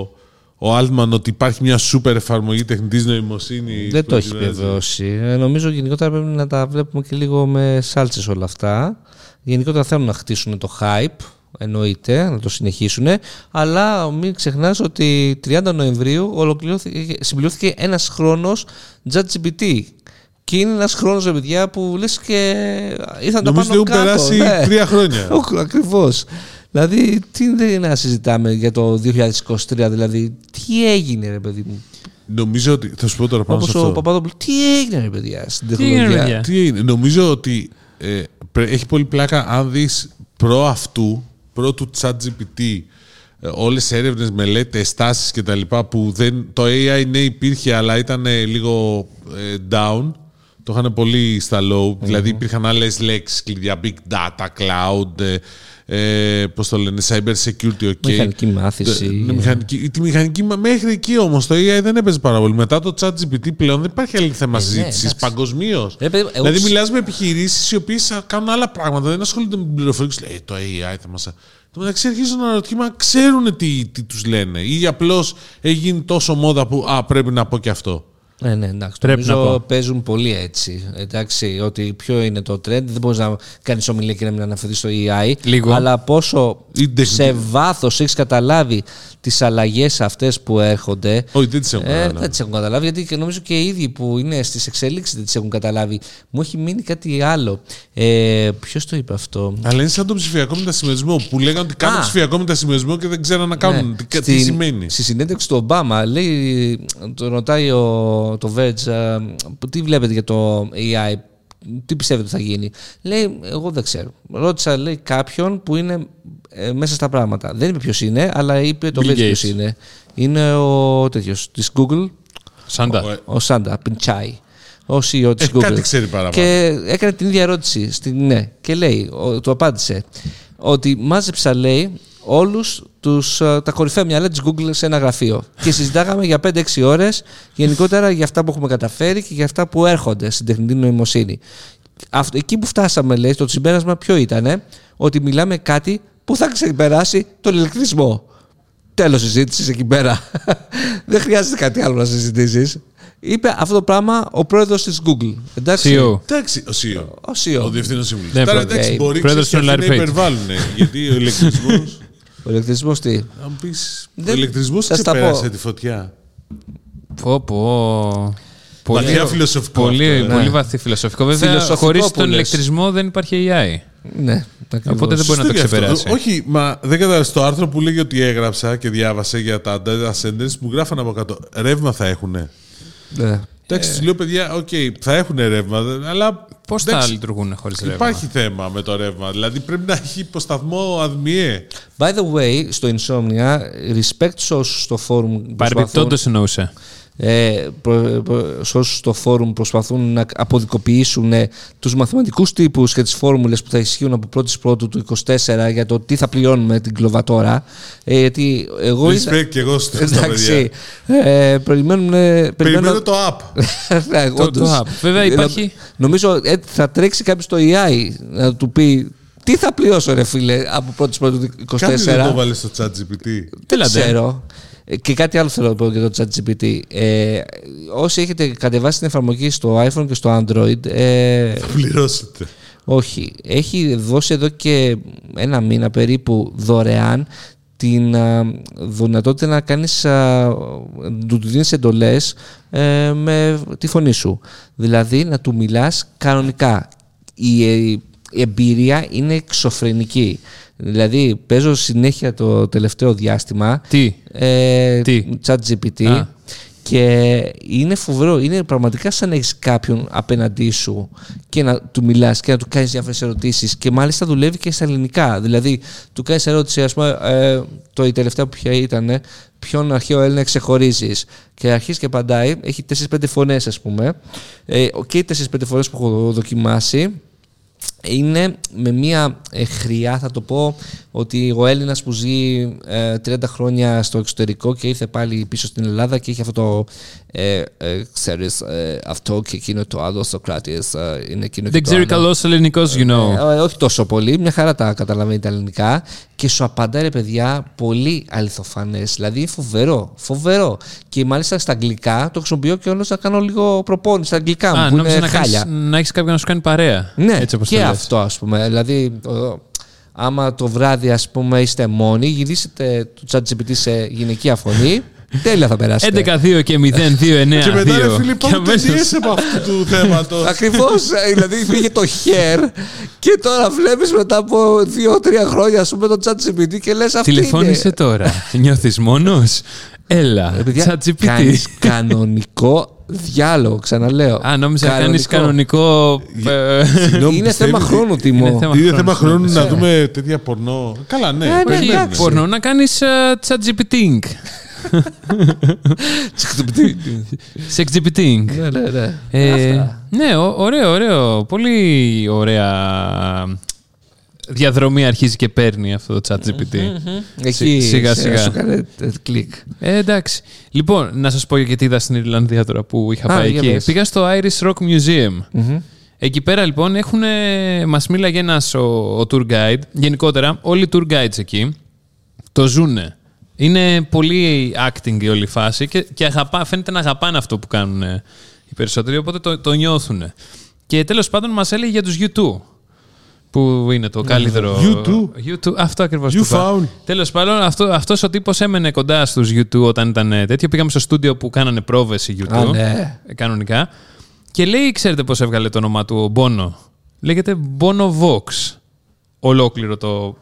[SPEAKER 2] ο Altman ότι υπάρχει μια σούπερ εφαρμογή τεχνητής νοημοσύνης.
[SPEAKER 1] Δεν
[SPEAKER 2] που
[SPEAKER 1] το έχει
[SPEAKER 2] ετοιμάζει.
[SPEAKER 1] επιβεβαιώσει. Ε, νομίζω γενικότερα πρέπει να τα βλέπουμε και λίγο με σάλτσες όλα αυτά. Γενικότερα θέλουν να χτίσουν το hype, εννοείται, να το συνεχίσουν. Αλλά μην ξεχνάς ότι 30 Νοεμβρίου ολοκληρώθηκε, συμπληρώθηκε ένας χρόνος JetGPT. Και είναι ένας χρόνος, ρε παιδιά, που λες και ήρθαν τα
[SPEAKER 2] Νομίζω
[SPEAKER 1] πάνω
[SPEAKER 2] ότι έχουν
[SPEAKER 1] κάτω.
[SPEAKER 2] περάσει
[SPEAKER 1] ναι.
[SPEAKER 2] τρία χρόνια. *laughs*
[SPEAKER 1] Όχι, ακριβώς. Δηλαδή, τι είναι να συζητάμε για το 2023, δηλαδή, τι έγινε, ρε παιδί μου;
[SPEAKER 2] Νομίζω ότι. Θα σου πω τώρα πάνω σε
[SPEAKER 1] Όπω ο
[SPEAKER 2] αυτό.
[SPEAKER 1] Παπαδόπουλος, τι έγινε, ρε παιδιά, στην
[SPEAKER 3] Τι έγινε,
[SPEAKER 1] τεχνολογία;
[SPEAKER 3] παιδιά;
[SPEAKER 2] Τι είναι, νομίζω ότι ε, πρέ- έχει πολύ πλάκα αν δεις προ αυτού, προ του ChatGPT, ε, όλες οι έρευνες, μελέτες, στάσεις και τα λοιπά που δεν, το AI ναι υπήρχε αλλά ήταν ε, λίγο ε, down. Το είχαν πολύ στα low, δηλαδή υπήρχαν άλλες λέξεις κλειδιά, big data, cloud, ε, ε, πώς το λένε, cyber security, okay.
[SPEAKER 1] Μηχανική μάθηση.
[SPEAKER 2] Ναι, μηχανική, τη μηχανική, μα- μέχρι εκεί όμως το AI δεν έπαιζε πάρα πολύ. Μετά το ChatGPT πλέον δεν υπάρχει άλλη θέμα
[SPEAKER 1] ναι,
[SPEAKER 2] συζήτησης
[SPEAKER 1] εντάξει.
[SPEAKER 2] παγκοσμίως.
[SPEAKER 1] Ρε παιδί, εγώ
[SPEAKER 2] Δηλαδή,
[SPEAKER 1] ξ-
[SPEAKER 2] μιλάς με επιχειρήσεις οι οποίες κάνουν άλλα πράγματα, δεν ασχολούνται με την πληροφορία. και σου λέει, «Ε, το AI θα μας. Το μεταξύ αρχίζουν να ρωτιούνται, μα ξέρουν τι, τι τους λένε. Ή απλώς έχει γίνει τόσο μόδα που α, πρέπει να πω και αυτό.
[SPEAKER 1] Ναι, ναι, εντάξει.
[SPEAKER 3] Πρέπει
[SPEAKER 1] Νομίζω
[SPEAKER 3] να πω.
[SPEAKER 1] παίζουν πολύ έτσι. Εντάξει, ότι ποιο είναι το trend. Δεν μπορείς να κάνεις ομιλία και να μην αναφερθείς στο AI.
[SPEAKER 3] Λίγο.
[SPEAKER 1] Αλλά πόσο
[SPEAKER 2] Ή τεχνη-
[SPEAKER 1] σε βάθος έχεις καταλάβει τις αλλαγές αυτές που έρχονται.
[SPEAKER 2] Όχι, δεν τις έχουν
[SPEAKER 1] Ε,
[SPEAKER 2] καταλάβει.
[SPEAKER 1] δεν τις έχουν καταλάβει, γιατί και νομίζω και οι ίδιοι που είναι στις εξέλιξει δεν τις έχουν καταλάβει. Μου έχει μείνει κάτι άλλο. Ε, Ποιος το είπε αυτό;
[SPEAKER 2] Αλλά είναι σαν τον ψηφιακό μετασχηματισμό που λέγανε ότι κάνουν
[SPEAKER 1] Α.
[SPEAKER 2] ψηφιακό μετασχηματισμό και δεν ξέραν να κάνουν.
[SPEAKER 1] Ναι.
[SPEAKER 2] Τι, τι
[SPEAKER 1] Στην-
[SPEAKER 2] σημαίνει.
[SPEAKER 1] Στη συνέντευξη του Ομπάμα, λέει, το ρωτάει ο, το Verge, ε, τι βλέπετε για το AI, τι πιστεύετε ότι θα γίνει. Λέει, εγώ δεν ξέρω. Ρώτησα, λέει, κάποιον που είναι ε, μέσα στα πράγματα. Δεν είπε ποιος είναι, αλλά είπε το
[SPEAKER 3] Bill
[SPEAKER 1] Verge
[SPEAKER 3] Gates.
[SPEAKER 1] ποιο είναι. Είναι ο τέτοιος της Google,
[SPEAKER 3] Σάντα.
[SPEAKER 2] Ο-
[SPEAKER 1] ο Σάντα Πιντσάι. Ο CEO της
[SPEAKER 2] Ε,
[SPEAKER 1] Google.
[SPEAKER 2] κάτι ξέρει παραπάνω.
[SPEAKER 1] Και έκανε την ίδια ερώτηση. Στην, ναι, και λέει, ο, του απάντησε, ότι μάζεψα, λέει, όλους τους, ε, τα κορυφαία μυαλά της Google σε ένα γραφείο. και συζητάγαμε για 5-6 ώρες γενικότερα για αυτά που έχουμε καταφέρει και για αυτά που έρχονται στην τεχνητή νοημοσύνη. Αυτό, εκεί που φτάσαμε, λέει, το συμπέρασμα ποιο ήταν, ότι μιλάμε κάτι που θα ξεπεράσει τον ηλεκτρισμό. Τέλος συζήτησης εκεί πέρα. *laughs* Δεν χρειάζεται κάτι άλλο να συζητήσεις. Είπε αυτό το πράγμα ο πρόεδρος της Google. Εντάξει.
[SPEAKER 3] CEO.
[SPEAKER 2] Εντάξει, ο CEO.
[SPEAKER 1] Ο CEO.
[SPEAKER 2] Ο διευθύνων σύμβουλος.
[SPEAKER 3] Ναι,
[SPEAKER 2] Τώρα
[SPEAKER 3] πρόεδρε.
[SPEAKER 2] εντάξει,
[SPEAKER 1] Okay.
[SPEAKER 2] μπορεί
[SPEAKER 3] Πρόεδρος
[SPEAKER 2] ξέρεις,
[SPEAKER 3] είναι ο
[SPEAKER 2] και αυτοί
[SPEAKER 3] Larry
[SPEAKER 2] να
[SPEAKER 3] Page.
[SPEAKER 2] υπερβάλλουν. γιατί ο ηλεκτρισμό. *laughs*
[SPEAKER 1] Ο ηλεκτρισμός τι;
[SPEAKER 2] Αν πεις. Ο
[SPEAKER 1] Δεν-
[SPEAKER 2] ηλεκτρισμός
[SPEAKER 1] θα στα
[SPEAKER 2] ξεπέρασε
[SPEAKER 1] πω.
[SPEAKER 2] τη φωτιά.
[SPEAKER 3] Πω, πω.
[SPEAKER 2] Βαθιά φιλοσοφικό
[SPEAKER 3] Πολύ,
[SPEAKER 2] αυτό, ε.
[SPEAKER 3] πολύ
[SPEAKER 1] Ναι.
[SPEAKER 3] βαθύ φιλοσοφικό. Βέβαια,
[SPEAKER 1] Φιλοσοφικό
[SPEAKER 3] χωρίς
[SPEAKER 1] που
[SPEAKER 3] τον
[SPEAKER 1] λες.
[SPEAKER 3] ηλεκτρισμό δεν υπάρχει AI.
[SPEAKER 1] Ναι, ακριβώς.
[SPEAKER 3] Οπότε δεν μπορεί να το
[SPEAKER 2] Σωστό και αυτό.
[SPEAKER 3] ξεπεράσει.
[SPEAKER 2] Όχι, μα δεν κατάλαβες το άρθρο που λέγει ότι έγραψα και διάβασε για τα data centers που γράφανε από κάτω. Ρεύμα θα έχουνε.
[SPEAKER 1] Ναι.
[SPEAKER 2] Εντάξει, του λέω παιδιά, οκ, θα έχουν ρεύμα, αλλά.
[SPEAKER 3] Πώς θα
[SPEAKER 2] εντάξει,
[SPEAKER 3] λειτουργούν χωρίς ρεύμα;
[SPEAKER 2] Υπάρχει θέμα με το ρεύμα. Δηλαδή πρέπει να έχει υποσταθμό ΑΔΜΗΕ.
[SPEAKER 1] By the way, στο Insomnia, respect σε όσους στο φόρουμ προσπαθούν,
[SPEAKER 3] Παρεμπιπτόντω εννοούσε.
[SPEAKER 1] Ε, προ- προ- σε όσους στο φόρουμ προσπαθούν να αποδικοποιήσουν ε, τους μαθηματικούς τύπους και τις φόρμουλες που θα ισχύουν από 1η Πρώτου του 24 για το τι θα πληρώνουμε την κλοβατόρα. Ε, γιατί εγώ είδα-
[SPEAKER 2] Respect και εγώ στα στα παιδιά.
[SPEAKER 1] Εντάξει. Ε, περιμένουν. ε,
[SPEAKER 2] Περιμένω το app. *laughs*
[SPEAKER 1] Ναι,
[SPEAKER 3] Το-
[SPEAKER 1] όντως.
[SPEAKER 3] το app. Βέβαια
[SPEAKER 1] Ε,
[SPEAKER 3] υπάρχει-
[SPEAKER 1] Νομίζω ε, θα τρέξει κάποιος στο AI να του πει τι θα πληρώσω, ρε φίλε, από 1η Πρώτου του 24.
[SPEAKER 2] Κάτι δεν το βάλες στο chat GPT.
[SPEAKER 1] Δεν
[SPEAKER 3] Έλατε.
[SPEAKER 1] ξέρω. Ε, Και κάτι άλλο θέλω να πω για το ChatGPT. Ε, όσοι έχετε κατεβάσει την εφαρμογή στο iPhone και στο Android, ε,
[SPEAKER 2] Πληρώσετε.
[SPEAKER 1] όχι. Έχει δώσει εδώ και ένα μήνα περίπου δωρεάν την α, δυνατότητα να κάνεις, α, του του δίνεις εντολές ε, με τη φωνή σου. Δηλαδή να του μιλάς κανονικά. Η, ε, η εμπειρία είναι εξωφρενική. Δηλαδή παίζω συνέχεια το τελευταίο διάστημα
[SPEAKER 3] Τι;
[SPEAKER 1] ε,
[SPEAKER 3] Τι;
[SPEAKER 1] chat GPT
[SPEAKER 3] Α.
[SPEAKER 1] και είναι φοβερό. Είναι πραγματικά σαν να έχεις κάποιον απέναντί σου και να του μιλάς και να του κάνεις διάφορες ερωτήσεις. Και μάλιστα δουλεύει και στα ελληνικά. Δηλαδή, του κάνεις ερώτηση, ας πούμε, ε, το η τελευταία που ποια ήταν, ε, ποιον αρχαίο Έλληνα ξεχωρίζεις. Και αρχίζει και απαντάει. Έχει 4-5 φωνές, ας πούμε. Ε, και οι 4-5 φωνές που έχω δοκιμάσει είναι με μια ε, χρειά, θα το πω, ότι ο Έλληνας που ζει ε, 30 χρόνια στο εξωτερικό και ήρθε πάλι πίσω στην Ελλάδα και έχει αυτό το ε, ε, ξέρεις, ε, αυτό και εκείνο το άλλο, Σοκράτης, ε, είναι εκείνο
[SPEAKER 3] Δεν
[SPEAKER 1] και το
[SPEAKER 3] ξέρει
[SPEAKER 1] άλλο.
[SPEAKER 3] καλό ελληνικός, you know.
[SPEAKER 1] Ε, όχι τόσο πολύ, μια χαρά τα καταλαβαίνει τα ελληνικά και σου απαντάει ρε παιδιά πολύ αληθοφανές, δηλαδή είναι φοβερό, φοβερό και μάλιστα στα αγγλικά το χρησιμοποιώ και όλος να κάνω λίγο προπόνηση στα αγγλικά μου
[SPEAKER 3] Α,
[SPEAKER 1] που
[SPEAKER 3] νόμιζα
[SPEAKER 1] είναι
[SPEAKER 3] να,
[SPEAKER 1] χάλια.
[SPEAKER 3] κάνεις, να έχεις κάποιον να σου κάνει παρέα.
[SPEAKER 1] Ναι,
[SPEAKER 3] Έτσι όπως
[SPEAKER 1] και
[SPEAKER 3] το λες.
[SPEAKER 1] Αυτό ας πούμε. Δηλαδή, ο- άμα το βράδυ ας πούμε είστε μόνοι, γυρίσετε το chat GPT σε γυναικεία φωνή *laughs* Τέλεια θα περάσετε.
[SPEAKER 3] 11-2 και 0-2-9-2. *laughs*
[SPEAKER 2] Και μετά, ρε φίλε,
[SPEAKER 3] Και
[SPEAKER 2] πάμε
[SPEAKER 3] αμέσως-
[SPEAKER 2] ταινίες από αυτού του *laughs* θέματος.
[SPEAKER 1] Ακριβώς. δηλαδή πήγε το χέρ και τώρα βλέπεις μετά από δύο-τρία χρόνια, ας πούμε, το chat GPT και λες αυτή.
[SPEAKER 3] Τηλεφώνησε τώρα. Νιώθεις μόνος; Έλα. ChatGPT.
[SPEAKER 1] Κάνεις κανονικό διάλογο, ξαναλέω.
[SPEAKER 3] Α, νόμιζα να κάνεις κανονικό. ε,
[SPEAKER 2] Συγγνώμη,
[SPEAKER 1] Είναι
[SPEAKER 2] πιστεύει-
[SPEAKER 1] θέμα χρόνου, Τιμό.
[SPEAKER 3] Είναι θέμα
[SPEAKER 2] Είναι
[SPEAKER 3] χρόνου.
[SPEAKER 2] θέμα χρόνου να
[SPEAKER 1] Ναι.
[SPEAKER 2] δούμε τέτοια πορνό. Καλά, ναι.
[SPEAKER 1] ναι,
[SPEAKER 2] περιμένουμε.
[SPEAKER 1] εντάξει.
[SPEAKER 3] Πορνό να κάνεις *laughs* ChatGPT. Sexgpt.
[SPEAKER 1] Ναι, ναι, ναι.
[SPEAKER 3] Ε,
[SPEAKER 1] Αυτά.
[SPEAKER 3] ναι, ω- ωραίο, ωραίο. Πολύ ωραία διαδρομή αρχίζει και παίρνει αυτό το chat GPT.
[SPEAKER 1] Εκεί
[SPEAKER 3] σιγά,
[SPEAKER 1] σε-
[SPEAKER 3] σιγά.
[SPEAKER 1] σου κάνει ε, κλικ.
[SPEAKER 3] Ε, εντάξει. Λοιπόν, να σας πω και τι είδα στην Ιρλανδία τώρα που είχα
[SPEAKER 1] Α,
[SPEAKER 3] πάει
[SPEAKER 1] για
[SPEAKER 3] εκεί.
[SPEAKER 1] πες.
[SPEAKER 3] Πήγα στο Irish Rock Museum.
[SPEAKER 1] Μμμ.
[SPEAKER 3] Εκεί πέρα λοιπόν έχουν, μας μίλαγε ένας ο, ο tour guide. Γενικότερα όλοι οι tour guides εκεί το ζούνε. Είναι πολύ acting η όλη φάση και, και αγαπά, φαίνεται να αγαπάνε αυτό που κάνουν ε, οι περισσότεροι, οπότε το, το νιώθουν. Και τέλος πάντων μας έλεγε για τους U2, που είναι το καλύτερο...
[SPEAKER 2] U2?
[SPEAKER 3] U2, αυτό ακριβώς
[SPEAKER 2] You
[SPEAKER 3] του είπα.
[SPEAKER 2] found.
[SPEAKER 3] Τέλος πάντων, αυτό, αυτός ο τύπος έμενε κοντά στους U2 όταν ήταν ε, τέτοιο. Πήγαμε στο στούντιο που κάνανε πρόβες οι U2,
[SPEAKER 1] Α, ναι.
[SPEAKER 3] ε, κανονικά. Και λέει, ξέρετε πώς έβγαλε το όνομά του ο Bono; Λέγεται Bono Vox. Ολόκληρο το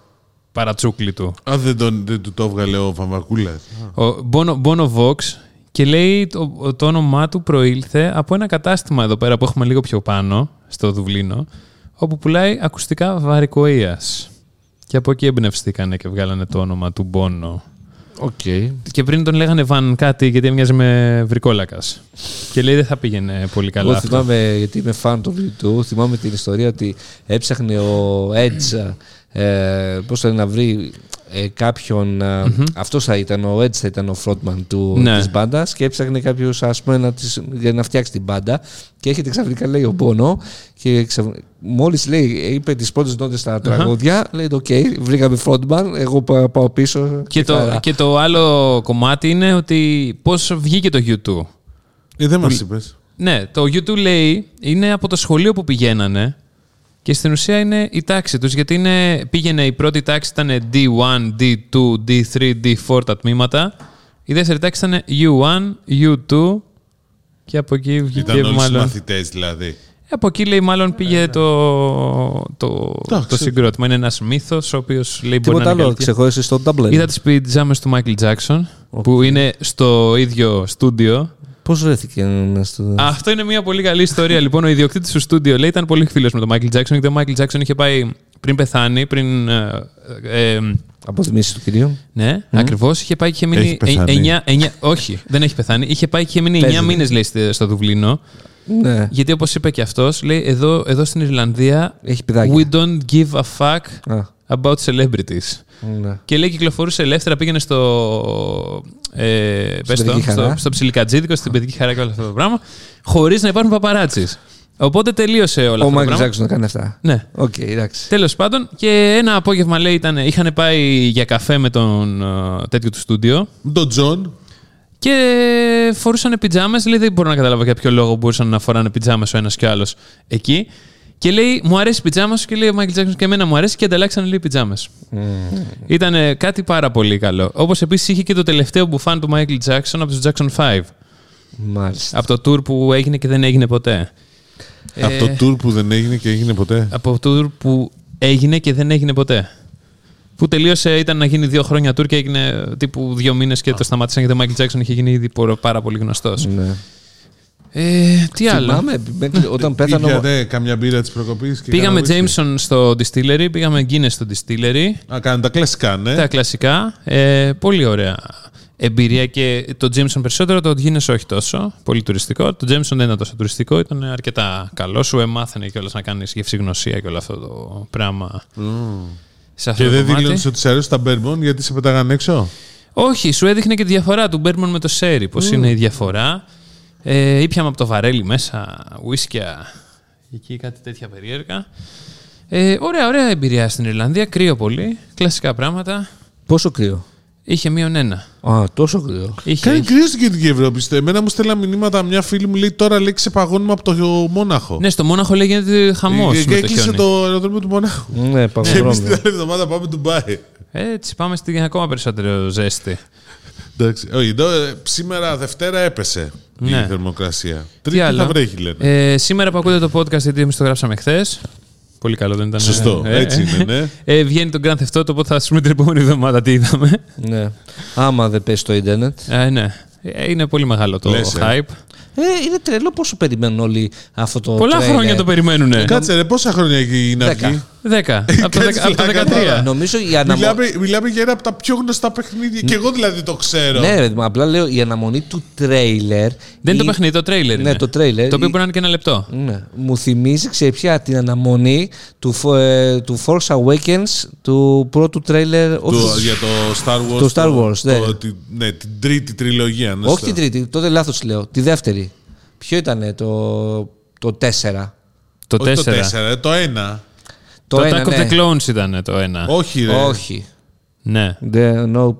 [SPEAKER 3] παρατσούκλι του.
[SPEAKER 2] Α, δεν, τον, δεν του το έβγαλε ο Φαμακούλα.
[SPEAKER 3] Ο Bono, Bono Vox και λέει το, το όνομά του προήλθε από ένα κατάστημα εδώ πέρα που έχουμε λίγο πιο πάνω, στο Δουβλίνο, όπου πουλάει ακουστικά βαρηκοΐας. Και από εκεί εμπνευστήκανε και βγάλανε το όνομα του Bono.
[SPEAKER 1] OK.
[SPEAKER 3] Και πριν τον λέγανε Βαν κάτι γιατί έμοιαζε με βρικόλακας. και λέει δεν θα πήγαινε πολύ καλά
[SPEAKER 1] Εγώ
[SPEAKER 3] αυτό.
[SPEAKER 1] θυμάμαι, γιατί είμαι fan του YouTube, θυμάμαι την ιστορία ότι έψαχνε ο Edge ε, πώς θα είναι να βρει ε, κάποιον. ε, αυτός θα ήταν, ο Edge θα ήταν ο frontman του,
[SPEAKER 3] Ναι.
[SPEAKER 1] της μπάντας και έψαχνε κάποιος ας πούμε να της, για να φτιάξει την μπάντα και έρχεται ξαφνικά λέει ο Bono και ξαφ... μόλις λέει, είπε τις πρώτες νότες στα τραγούδια λέει οκ, βρήκαμε frontman, εγώ πά- πάω πίσω
[SPEAKER 3] Και το,
[SPEAKER 1] χαρά».
[SPEAKER 3] και το άλλο κομμάτι είναι ότι πώς βγήκε το YouTube.
[SPEAKER 2] Ε, δεν μας είπες.
[SPEAKER 3] Ναι, το U2 λέει είναι από το σχολείο που πηγαίνανε και στην ουσία είναι η τάξη τους γιατί είναι, πήγαινε η πρώτη τάξη ήταν D1, D2, D3, D4 τα τμήματα. Η δεύτερη τάξη ήταν U1, U2 και από εκεί βγήκε
[SPEAKER 2] Ήταν όλοι
[SPEAKER 3] μάλλον...
[SPEAKER 2] μαθητές δηλαδή.
[SPEAKER 3] Από εκεί λέει μάλλον πήγε το, το,
[SPEAKER 2] Εντάξει.
[SPEAKER 3] το συγκρότημα. Είναι ένας μύθος ο οποίος λέει μπορεί
[SPEAKER 1] Τίποτα
[SPEAKER 3] να είναι
[SPEAKER 1] άλλο,
[SPEAKER 3] αλήθεια.
[SPEAKER 1] ξεχώρισε στο Dublin.
[SPEAKER 3] Είδα τις πιτζάμες του Michael Jackson που είναι στο ίδιο στούντιο
[SPEAKER 1] Πώς βρέθηκε ένα στο...
[SPEAKER 3] αυτό είναι μια πολύ καλή ιστορία. Λοιπόν, ο ιδιοκτήτης του στούντιο λέει ήταν πολύ φίλος με τον Michael Jackson γιατί ο Michael Jackson είχε πάει πριν πεθάνει, πριν. Ε, ε,
[SPEAKER 1] Αποτιμήσεις του κυρίου.
[SPEAKER 3] ναι, ακριβώς. Είχε πάει και είχε μείνει.
[SPEAKER 2] Έχει πεθάνει.
[SPEAKER 3] 9, όχι, δεν έχει πεθάνει. Είχε πάει και είχε μείνει
[SPEAKER 1] Παίζει.
[SPEAKER 3] 9 μήνες, λέει, στη- στο Δουβλίνο.
[SPEAKER 1] Ναι.
[SPEAKER 3] Γιατί όπως είπε και αυτός, λέει εδώ, εδώ στην Ιρλανδία.
[SPEAKER 1] Έχει παιδάκια.
[SPEAKER 3] We don't give a fuck
[SPEAKER 1] Α,
[SPEAKER 3] about celebrities.
[SPEAKER 1] ναι.
[SPEAKER 3] Και λέει κυκλοφορούσε ελεύθερα, πήγαινε στο. Ε, πες το,
[SPEAKER 1] παιδική
[SPEAKER 3] στο,
[SPEAKER 1] χαρά.
[SPEAKER 3] στο ψιλικατζίδικο, στην παιδική χαρά και όλο αυτό το πράγμα, χωρίς να υπάρχουν παπαράτσις. Οπότε τελείωσε όλο
[SPEAKER 1] Ο
[SPEAKER 3] αυτό το
[SPEAKER 1] Μάικλ
[SPEAKER 3] πράγμα.
[SPEAKER 1] Τζάξον να κάνει αυτά.
[SPEAKER 3] Ναι.
[SPEAKER 1] Οκ, εντάξει.
[SPEAKER 3] Τέλος πάντων, και ένα απόγευμα λέει ήταν, είχαν πάει για καφέ με τον ε, τέτοιο του στούντιο
[SPEAKER 2] Με τον Τζον.
[SPEAKER 3] Και φορούσαν πιτζάμες. Λέει δεν μπορώ να καταλάβω για ποιο λόγο μπορούσαν να φοράνε πιτζάμες ο ένας και ο άλλος εκεί. Και λέει, μου αρέσει η πιτζάμα σου και λέει ο Michael Jackson και εμένα μου αρέσει και ανταλλάξαν λέει πιτζάμες. Ήταν κάτι πάρα πολύ καλό. Όπως επίσης είχε και το τελευταίο μπουφάν του Michael Jackson από τους Jackson 5.
[SPEAKER 1] Μάλιστα.
[SPEAKER 3] Από το tour που έγινε και δεν έγινε ποτέ.
[SPEAKER 2] Από το tour που δεν έγινε και έγινε ποτέ.
[SPEAKER 3] Από το tour που έγινε και δεν έγινε ποτέ. Που τελείωσε, ήταν να γίνει δύο χρόνια tour και έγινε τύπου δύο μήνες και το σταμάτησαν γιατί ο Michael Jackson είχε γίνει ήδη πο- πάρα πολύ γνωστός.
[SPEAKER 1] Ναι.
[SPEAKER 3] Ε, τι άλλο;
[SPEAKER 1] Θυμάμαι μέχρι- όταν πέθανε. ο-
[SPEAKER 2] Πήγατε καμιά μπύρα της προκοπής.
[SPEAKER 3] Πήγαμε Jameson στο Distillery, πήγαμε Guinness στο Distillery.
[SPEAKER 2] Α, κάνουν τα κλασικά, ναι.
[SPEAKER 3] Τα κλασικά. Ε, πολύ ωραία εμπειρία και το Jameson περισσότερο, το Guinness όχι τόσο. Πολύ τουριστικό. Το Jameson δεν ήταν τόσο τουριστικό, ήταν αρκετά καλό. Σου εμάθαινε κιόλας να κάνεις γευσηγνωσία και όλο αυτό το πράγμα. Σε αυτό
[SPEAKER 2] Και
[SPEAKER 3] το
[SPEAKER 2] δεν
[SPEAKER 3] κομμάτι.
[SPEAKER 2] δηλώνεις ότι σε αρέσει τα μπέρμπον γιατί σε πετάγαν έξω;
[SPEAKER 3] Όχι, σου έδειχνε και τη διαφορά του Μπέρμον με το Σέρι. Πώς είναι η διαφορά. Ε, ήπιαμε από το βαρέλι μέσα ουίσκια. Εκεί κάτι τέτοια περίεργα. Ε, ωραία, ωραία εμπειρία στην Ιρλανδία. Κρύο πολύ. Κλασικά πράγματα.
[SPEAKER 1] Πόσο κρύο;
[SPEAKER 3] Είχε μείον ένα.
[SPEAKER 1] Α, τόσο κρύο.
[SPEAKER 3] Είχε,
[SPEAKER 2] Κάνει
[SPEAKER 3] είχε.
[SPEAKER 2] κρύο στην Κεντρική Ευρώπη. στε. Εμένα μου στέλνα μηνύματα μια φίλη μου λέει τώρα λέει ξεπαγώνουμε από το Μόναχο.
[SPEAKER 3] Ναι, στο Μόναχο λέει γίνεται χαμός
[SPEAKER 2] και
[SPEAKER 3] με το
[SPEAKER 2] έκλεισε
[SPEAKER 3] χιόνι.
[SPEAKER 2] το αεροδρόμιο του Μονάχου.
[SPEAKER 1] Ναι,
[SPEAKER 2] Και εμείς την
[SPEAKER 1] παγορώνει.
[SPEAKER 2] άλλη εβδομάδα πάμε Ντουμπάι.
[SPEAKER 3] Έτσι, πάμε στην ακόμα περισσότερο ζέστη.
[SPEAKER 2] Εντάξει. Όχι, εδώ, ε, σήμερα Δευτέρα έπεσε
[SPEAKER 3] Ναι.
[SPEAKER 2] η θερμοκρασία.
[SPEAKER 3] Τι
[SPEAKER 2] Τρίτη
[SPEAKER 3] άλλο;
[SPEAKER 2] θα βρέχει, λένε.
[SPEAKER 3] Ε, σήμερα που ακούτε το podcast, γιατί εμείς το γράψαμε χθες. Πολύ καλό, δεν ήταν.
[SPEAKER 2] Σωστό,
[SPEAKER 3] ε,
[SPEAKER 2] έτσι είναι, ναι.
[SPEAKER 3] Ε, βγαίνει το Grand Theft Auto, οπότε θα σα πούμε την επόμενη εβδομάδα τι είδαμε.
[SPEAKER 1] Ναι. Άμα δεν πέσει το ίντερνετ.
[SPEAKER 3] Ε, ναι. Ε, Είναι πολύ μεγάλο το
[SPEAKER 2] Λες, ε.
[SPEAKER 3] hype.
[SPEAKER 1] Ε, είναι τρελό πόσο περιμένουν όλοι αυτό το.
[SPEAKER 3] Πολλά
[SPEAKER 1] τρέιλερ.
[SPEAKER 3] χρόνια το περιμένουν.
[SPEAKER 2] Κάτσε ρε, πόσα χρόνια έχει να
[SPEAKER 1] Δέκα.
[SPEAKER 2] βγει;
[SPEAKER 3] Δέκα. από το,
[SPEAKER 2] Κάτσε
[SPEAKER 3] δεκα- από το
[SPEAKER 2] πλάκα
[SPEAKER 3] 13.
[SPEAKER 2] τώρα.
[SPEAKER 1] Νομίζω η αναμονή.
[SPEAKER 2] Μιλάμε, μιλάμε για ένα από τα πιο γνωστά παιχνίδια. Και εγώ δηλαδή το ξέρω.
[SPEAKER 1] Ναι, ρε, μα απλά λέω η αναμονή του τρέιλερ.
[SPEAKER 3] Δεν είναι το
[SPEAKER 1] η-
[SPEAKER 3] παιχνίδι, το τρέιλερ.
[SPEAKER 1] Ναι,
[SPEAKER 3] είναι.
[SPEAKER 1] το τρέιλερ.
[SPEAKER 3] Το οποίο
[SPEAKER 1] Η-
[SPEAKER 3] μπορεί να είναι και ένα λεπτό.
[SPEAKER 1] Ναι. Μου θυμίζει, ξέρει πια, την αναμονή του, φο- ε, του Force Awakens του πρώτου τρέιλερ.
[SPEAKER 2] Του-
[SPEAKER 1] όχι,
[SPEAKER 2] για το Star Wars.
[SPEAKER 1] Το Star Wars, ναι.
[SPEAKER 2] το- τη- ναι, την τρίτη τριλογία. ναι,
[SPEAKER 1] όχι
[SPEAKER 2] στο-
[SPEAKER 1] την τρίτη, τότε λάθος λέω. Τη δεύτερη. Ποιο ήταν το, το 4.
[SPEAKER 3] Το
[SPEAKER 2] Όχι
[SPEAKER 3] 4.
[SPEAKER 2] το 4, το 1.
[SPEAKER 3] Το,
[SPEAKER 1] Το
[SPEAKER 3] Attack
[SPEAKER 1] ένα,
[SPEAKER 3] of
[SPEAKER 1] ναι.
[SPEAKER 3] the Clones ήταν το ένα.
[SPEAKER 2] Όχι, ρε.
[SPEAKER 1] Όχι.
[SPEAKER 3] Ναι.
[SPEAKER 1] The, nope.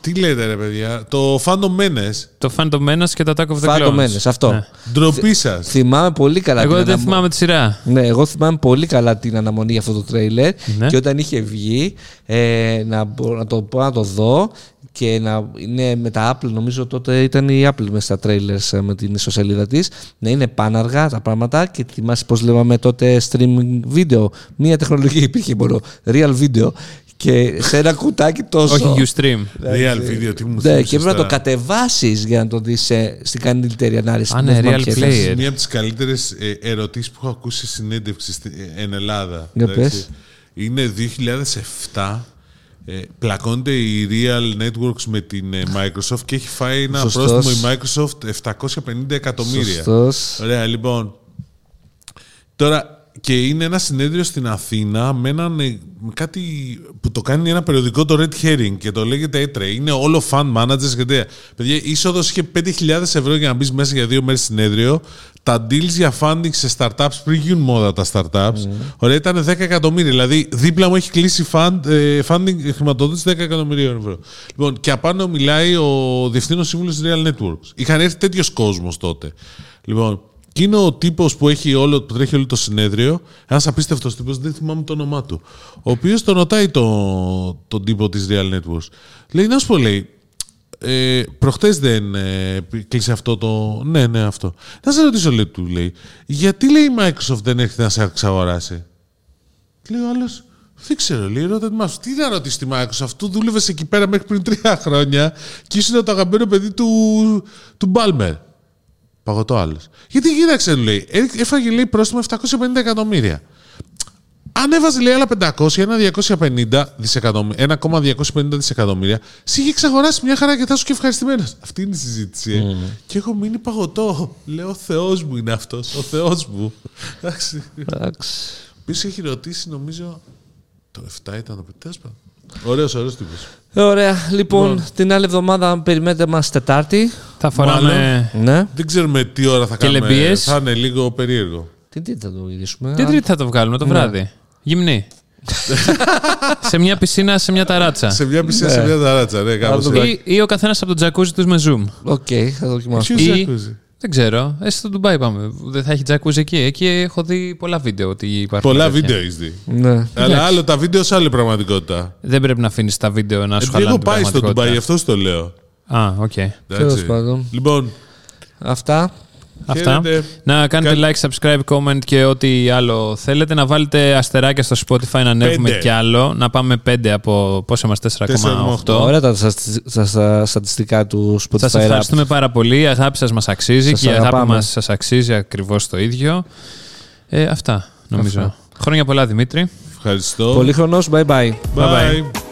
[SPEAKER 2] Τι λέτε, ρε παιδιά; Το Phantom Menace.
[SPEAKER 3] Το Phantom Menace και το Attack of the
[SPEAKER 1] Phantom
[SPEAKER 3] Clones.
[SPEAKER 1] Menace, αυτό.
[SPEAKER 3] Ναι.
[SPEAKER 2] Ντροπή σας.
[SPEAKER 1] Θυμάμαι πολύ καλά
[SPEAKER 3] Εγώ
[SPEAKER 1] την
[SPEAKER 3] δεν
[SPEAKER 1] αναμο-
[SPEAKER 3] θυμάμαι τη σειρά.
[SPEAKER 1] Ναι, εγώ θυμάμαι πολύ καλά την αναμονή για αυτό το τρέιλερ
[SPEAKER 3] Ναι.
[SPEAKER 1] και όταν είχε βγει ε, να, μπο- να το πω να το δω και να είναι με τα Apple, νομίζω τότε ήταν η Apple μέσα στα trailers ε, με την ιστοσελίδα της, να είναι πάναργα τα πράγματα και θυμάσαι πώς λέγαμε τότε streaming video. Μία τεχνολογία υπήρχε μόνο, real video και σε ένα κουτάκι τόσο.
[SPEAKER 3] Όχι Ustream.
[SPEAKER 2] Real video, τι μου
[SPEAKER 1] Ναι,
[SPEAKER 2] θύμισες
[SPEAKER 1] και πρέπει να το
[SPEAKER 2] τώρα.
[SPEAKER 1] κατεβάσεις για να το δεις ε, στην καλύτερη ανάλυση.
[SPEAKER 3] Α,
[SPEAKER 1] Δεν
[SPEAKER 3] ναι,
[SPEAKER 1] θυμάμαι
[SPEAKER 3] real
[SPEAKER 1] ποια ήταν.
[SPEAKER 3] player.
[SPEAKER 2] Μία από τις καλύτερες ερωτήσεις που έχω ακούσει σε συνέντευξη στη- ε, εν Ελλάδα.
[SPEAKER 1] Για
[SPEAKER 2] Εντάξει.
[SPEAKER 1] πες.
[SPEAKER 2] Είναι 2007. Ε, πλακώνται οι Real Networks με την ε, Microsoft και έχει φάει ένα
[SPEAKER 1] Σωστός.
[SPEAKER 2] πρόστιμο η Microsoft 750 εκατομμύρια.
[SPEAKER 1] Σωστός.
[SPEAKER 2] Ωραία, λοιπόν. Τώρα, και είναι ένα συνέδριο στην Αθήνα με, έναν, ε, με κάτι που το κάνει ένα περιοδικό το Red Herring και το λέγεται έτρε. Είναι όλο fan managers και τέτοια. Παιδιά, η είσοδος είχε 5.000 ευρώ για να μπεις μέσα για δύο μέρες συνέδριο. Τα deals για funding σε startups πριν γίνουν μόδα τα startups. Ωραία, ήταν 10 εκατομμύρια. Δηλαδή, δίπλα μου έχει κλείσει fund, ε, funding ε, χρηματοδότηση 10 εκατομμυρίων ευρώ. Λοιπόν, και απάνω μιλάει ο διευθύνων σύμβουλος Real Networks. Είχαν έρθει τέτοιος κόσμος τότε. Λοιπόν, και είναι ο τύπος που, έχει όλο, που τρέχει όλο το συνέδριο, ένας απίστευτος τύπος, δεν θυμάμαι το όνομά του. Ο οποίος τον ρωτάει το, τον τύπο της Real Networks. Λέει, να σου πω, λέει, ε, προχτές δεν ε, κλείσε αυτό το. Ναι, ναι, αυτό. Να σε ρωτήσω, λέει, του λέει, γιατί λέει η Microsoft δεν έρχεται να σε εξαγοράσει. Λέει ο άλλος, δεν ξέρω, λέει, ρώτα μα. Τι να ρωτήσει τη Microsoft, του δούλευες εκεί πέρα μέχρι πριν τρία χρόνια και ήσουν το αγαπημένο παιδί του, του Μπάλμερ. Παγωτό άλλος. Γιατί κοίταξε, του λέει, ε- έφαγε λέει πρόστιμο 750 εκατομμύρια. Αν έβαζε λέει άλλα 500, ένα 250 δισεκατομμύρια, 1,250 δισεκατομμύρια, σε είχε εξαγοράσει μια χαρά και θα σου και ευχαριστημένος. Αυτή είναι η συζήτηση. ε. Και έχω μείνει παγωτό. Λέω, ο Θεός μου είναι αυτός. Ο Θεός μου. Εντάξει.
[SPEAKER 1] Εντάξει.
[SPEAKER 2] Ποιο έχει ρωτήσει, νομίζω. Το 7 ήταν το Τέλος πάντων. Ωραίος, ωραίος τύπος.
[SPEAKER 1] Ωραία. Λοιπόν, την άλλη εβδομάδα περιμένετε μας Τετάρτη.
[SPEAKER 3] Θα φοράμε.
[SPEAKER 1] Ναι.
[SPEAKER 2] Δεν ξέρουμε τι ώρα θα
[SPEAKER 3] Και
[SPEAKER 2] κάνουμε.
[SPEAKER 3] λεμπίες.
[SPEAKER 2] Θα είναι λίγο περίεργο.
[SPEAKER 1] Τι τι θα το γυρίσουμε.
[SPEAKER 3] Τι
[SPEAKER 1] Α,
[SPEAKER 3] τρίτη θα το βγάλουμε το βράδυ. Γυμνή. *laughs* σε μια πισίνα, σε μια ταράτσα.
[SPEAKER 2] Σε μια πισίνα, σε μια ταράτσα, ναι, κάπως
[SPEAKER 1] το
[SPEAKER 2] έτσι.
[SPEAKER 3] Ή, ή ο καθένας από τον τζακούζι τους με Zoom.
[SPEAKER 1] OK, θα δοκιμάσουμε.
[SPEAKER 2] Ποιος
[SPEAKER 3] Ή-
[SPEAKER 2] ακούζει;
[SPEAKER 3] Δεν ξέρω. Εσύ στο Ντουμπάι πάμε. Δεν θα έχει τζακούζι εκεί. Εκεί έχω δει πολλά βίντεο ότι υπάρχουν.
[SPEAKER 2] Πολλά
[SPEAKER 3] τέτοια.
[SPEAKER 2] βίντεο έχεις δει.
[SPEAKER 1] Ναι.
[SPEAKER 2] Αλλά άλλο τα βίντεο σε άλλη πραγματικότητα.
[SPEAKER 3] Δεν πρέπει να αφήνεις τα βίντεο να σου
[SPEAKER 2] Επειδή
[SPEAKER 3] χαλάνε
[SPEAKER 2] έχω
[SPEAKER 3] την
[SPEAKER 2] πάει στο
[SPEAKER 3] πραγματικότητα.
[SPEAKER 2] Ντουμπάι, αυτό το λέω.
[SPEAKER 3] Α, οκ.
[SPEAKER 1] Τέλος
[SPEAKER 2] Εντάξει.
[SPEAKER 1] πάντων.
[SPEAKER 2] Λοιπόν,
[SPEAKER 1] Αυτά.
[SPEAKER 3] Αυτά.
[SPEAKER 2] Χαίρετε.
[SPEAKER 3] Να κάνετε
[SPEAKER 2] Κα-
[SPEAKER 3] like, subscribe, comment και ό,τι άλλο θέλετε. Να βάλετε αστεράκια στο Spotify να ανέβουμε
[SPEAKER 2] Πέντε.
[SPEAKER 3] κι άλλο. Να πάμε 5 από πόσο είμαστε, 4,8.
[SPEAKER 1] Ωραία τα στατι- στα- στα στατιστικά του Spotify.
[SPEAKER 3] Σας
[SPEAKER 1] Rap.
[SPEAKER 3] ευχαριστούμε πάρα πολύ. Η αγάπη σας μας αξίζει
[SPEAKER 1] Σας
[SPEAKER 3] και η αγάπη
[SPEAKER 1] αγαπάμε.
[SPEAKER 3] μας σας αξίζει ακριβώς το ίδιο. Ε, αυτά, νομίζω.
[SPEAKER 1] Αυτά.
[SPEAKER 3] Χρόνια πολλά, Δημήτρη.
[SPEAKER 2] ευχαριστώ.
[SPEAKER 1] Πολύχρονος, bye bye.
[SPEAKER 3] Bye bye.
[SPEAKER 2] Bye.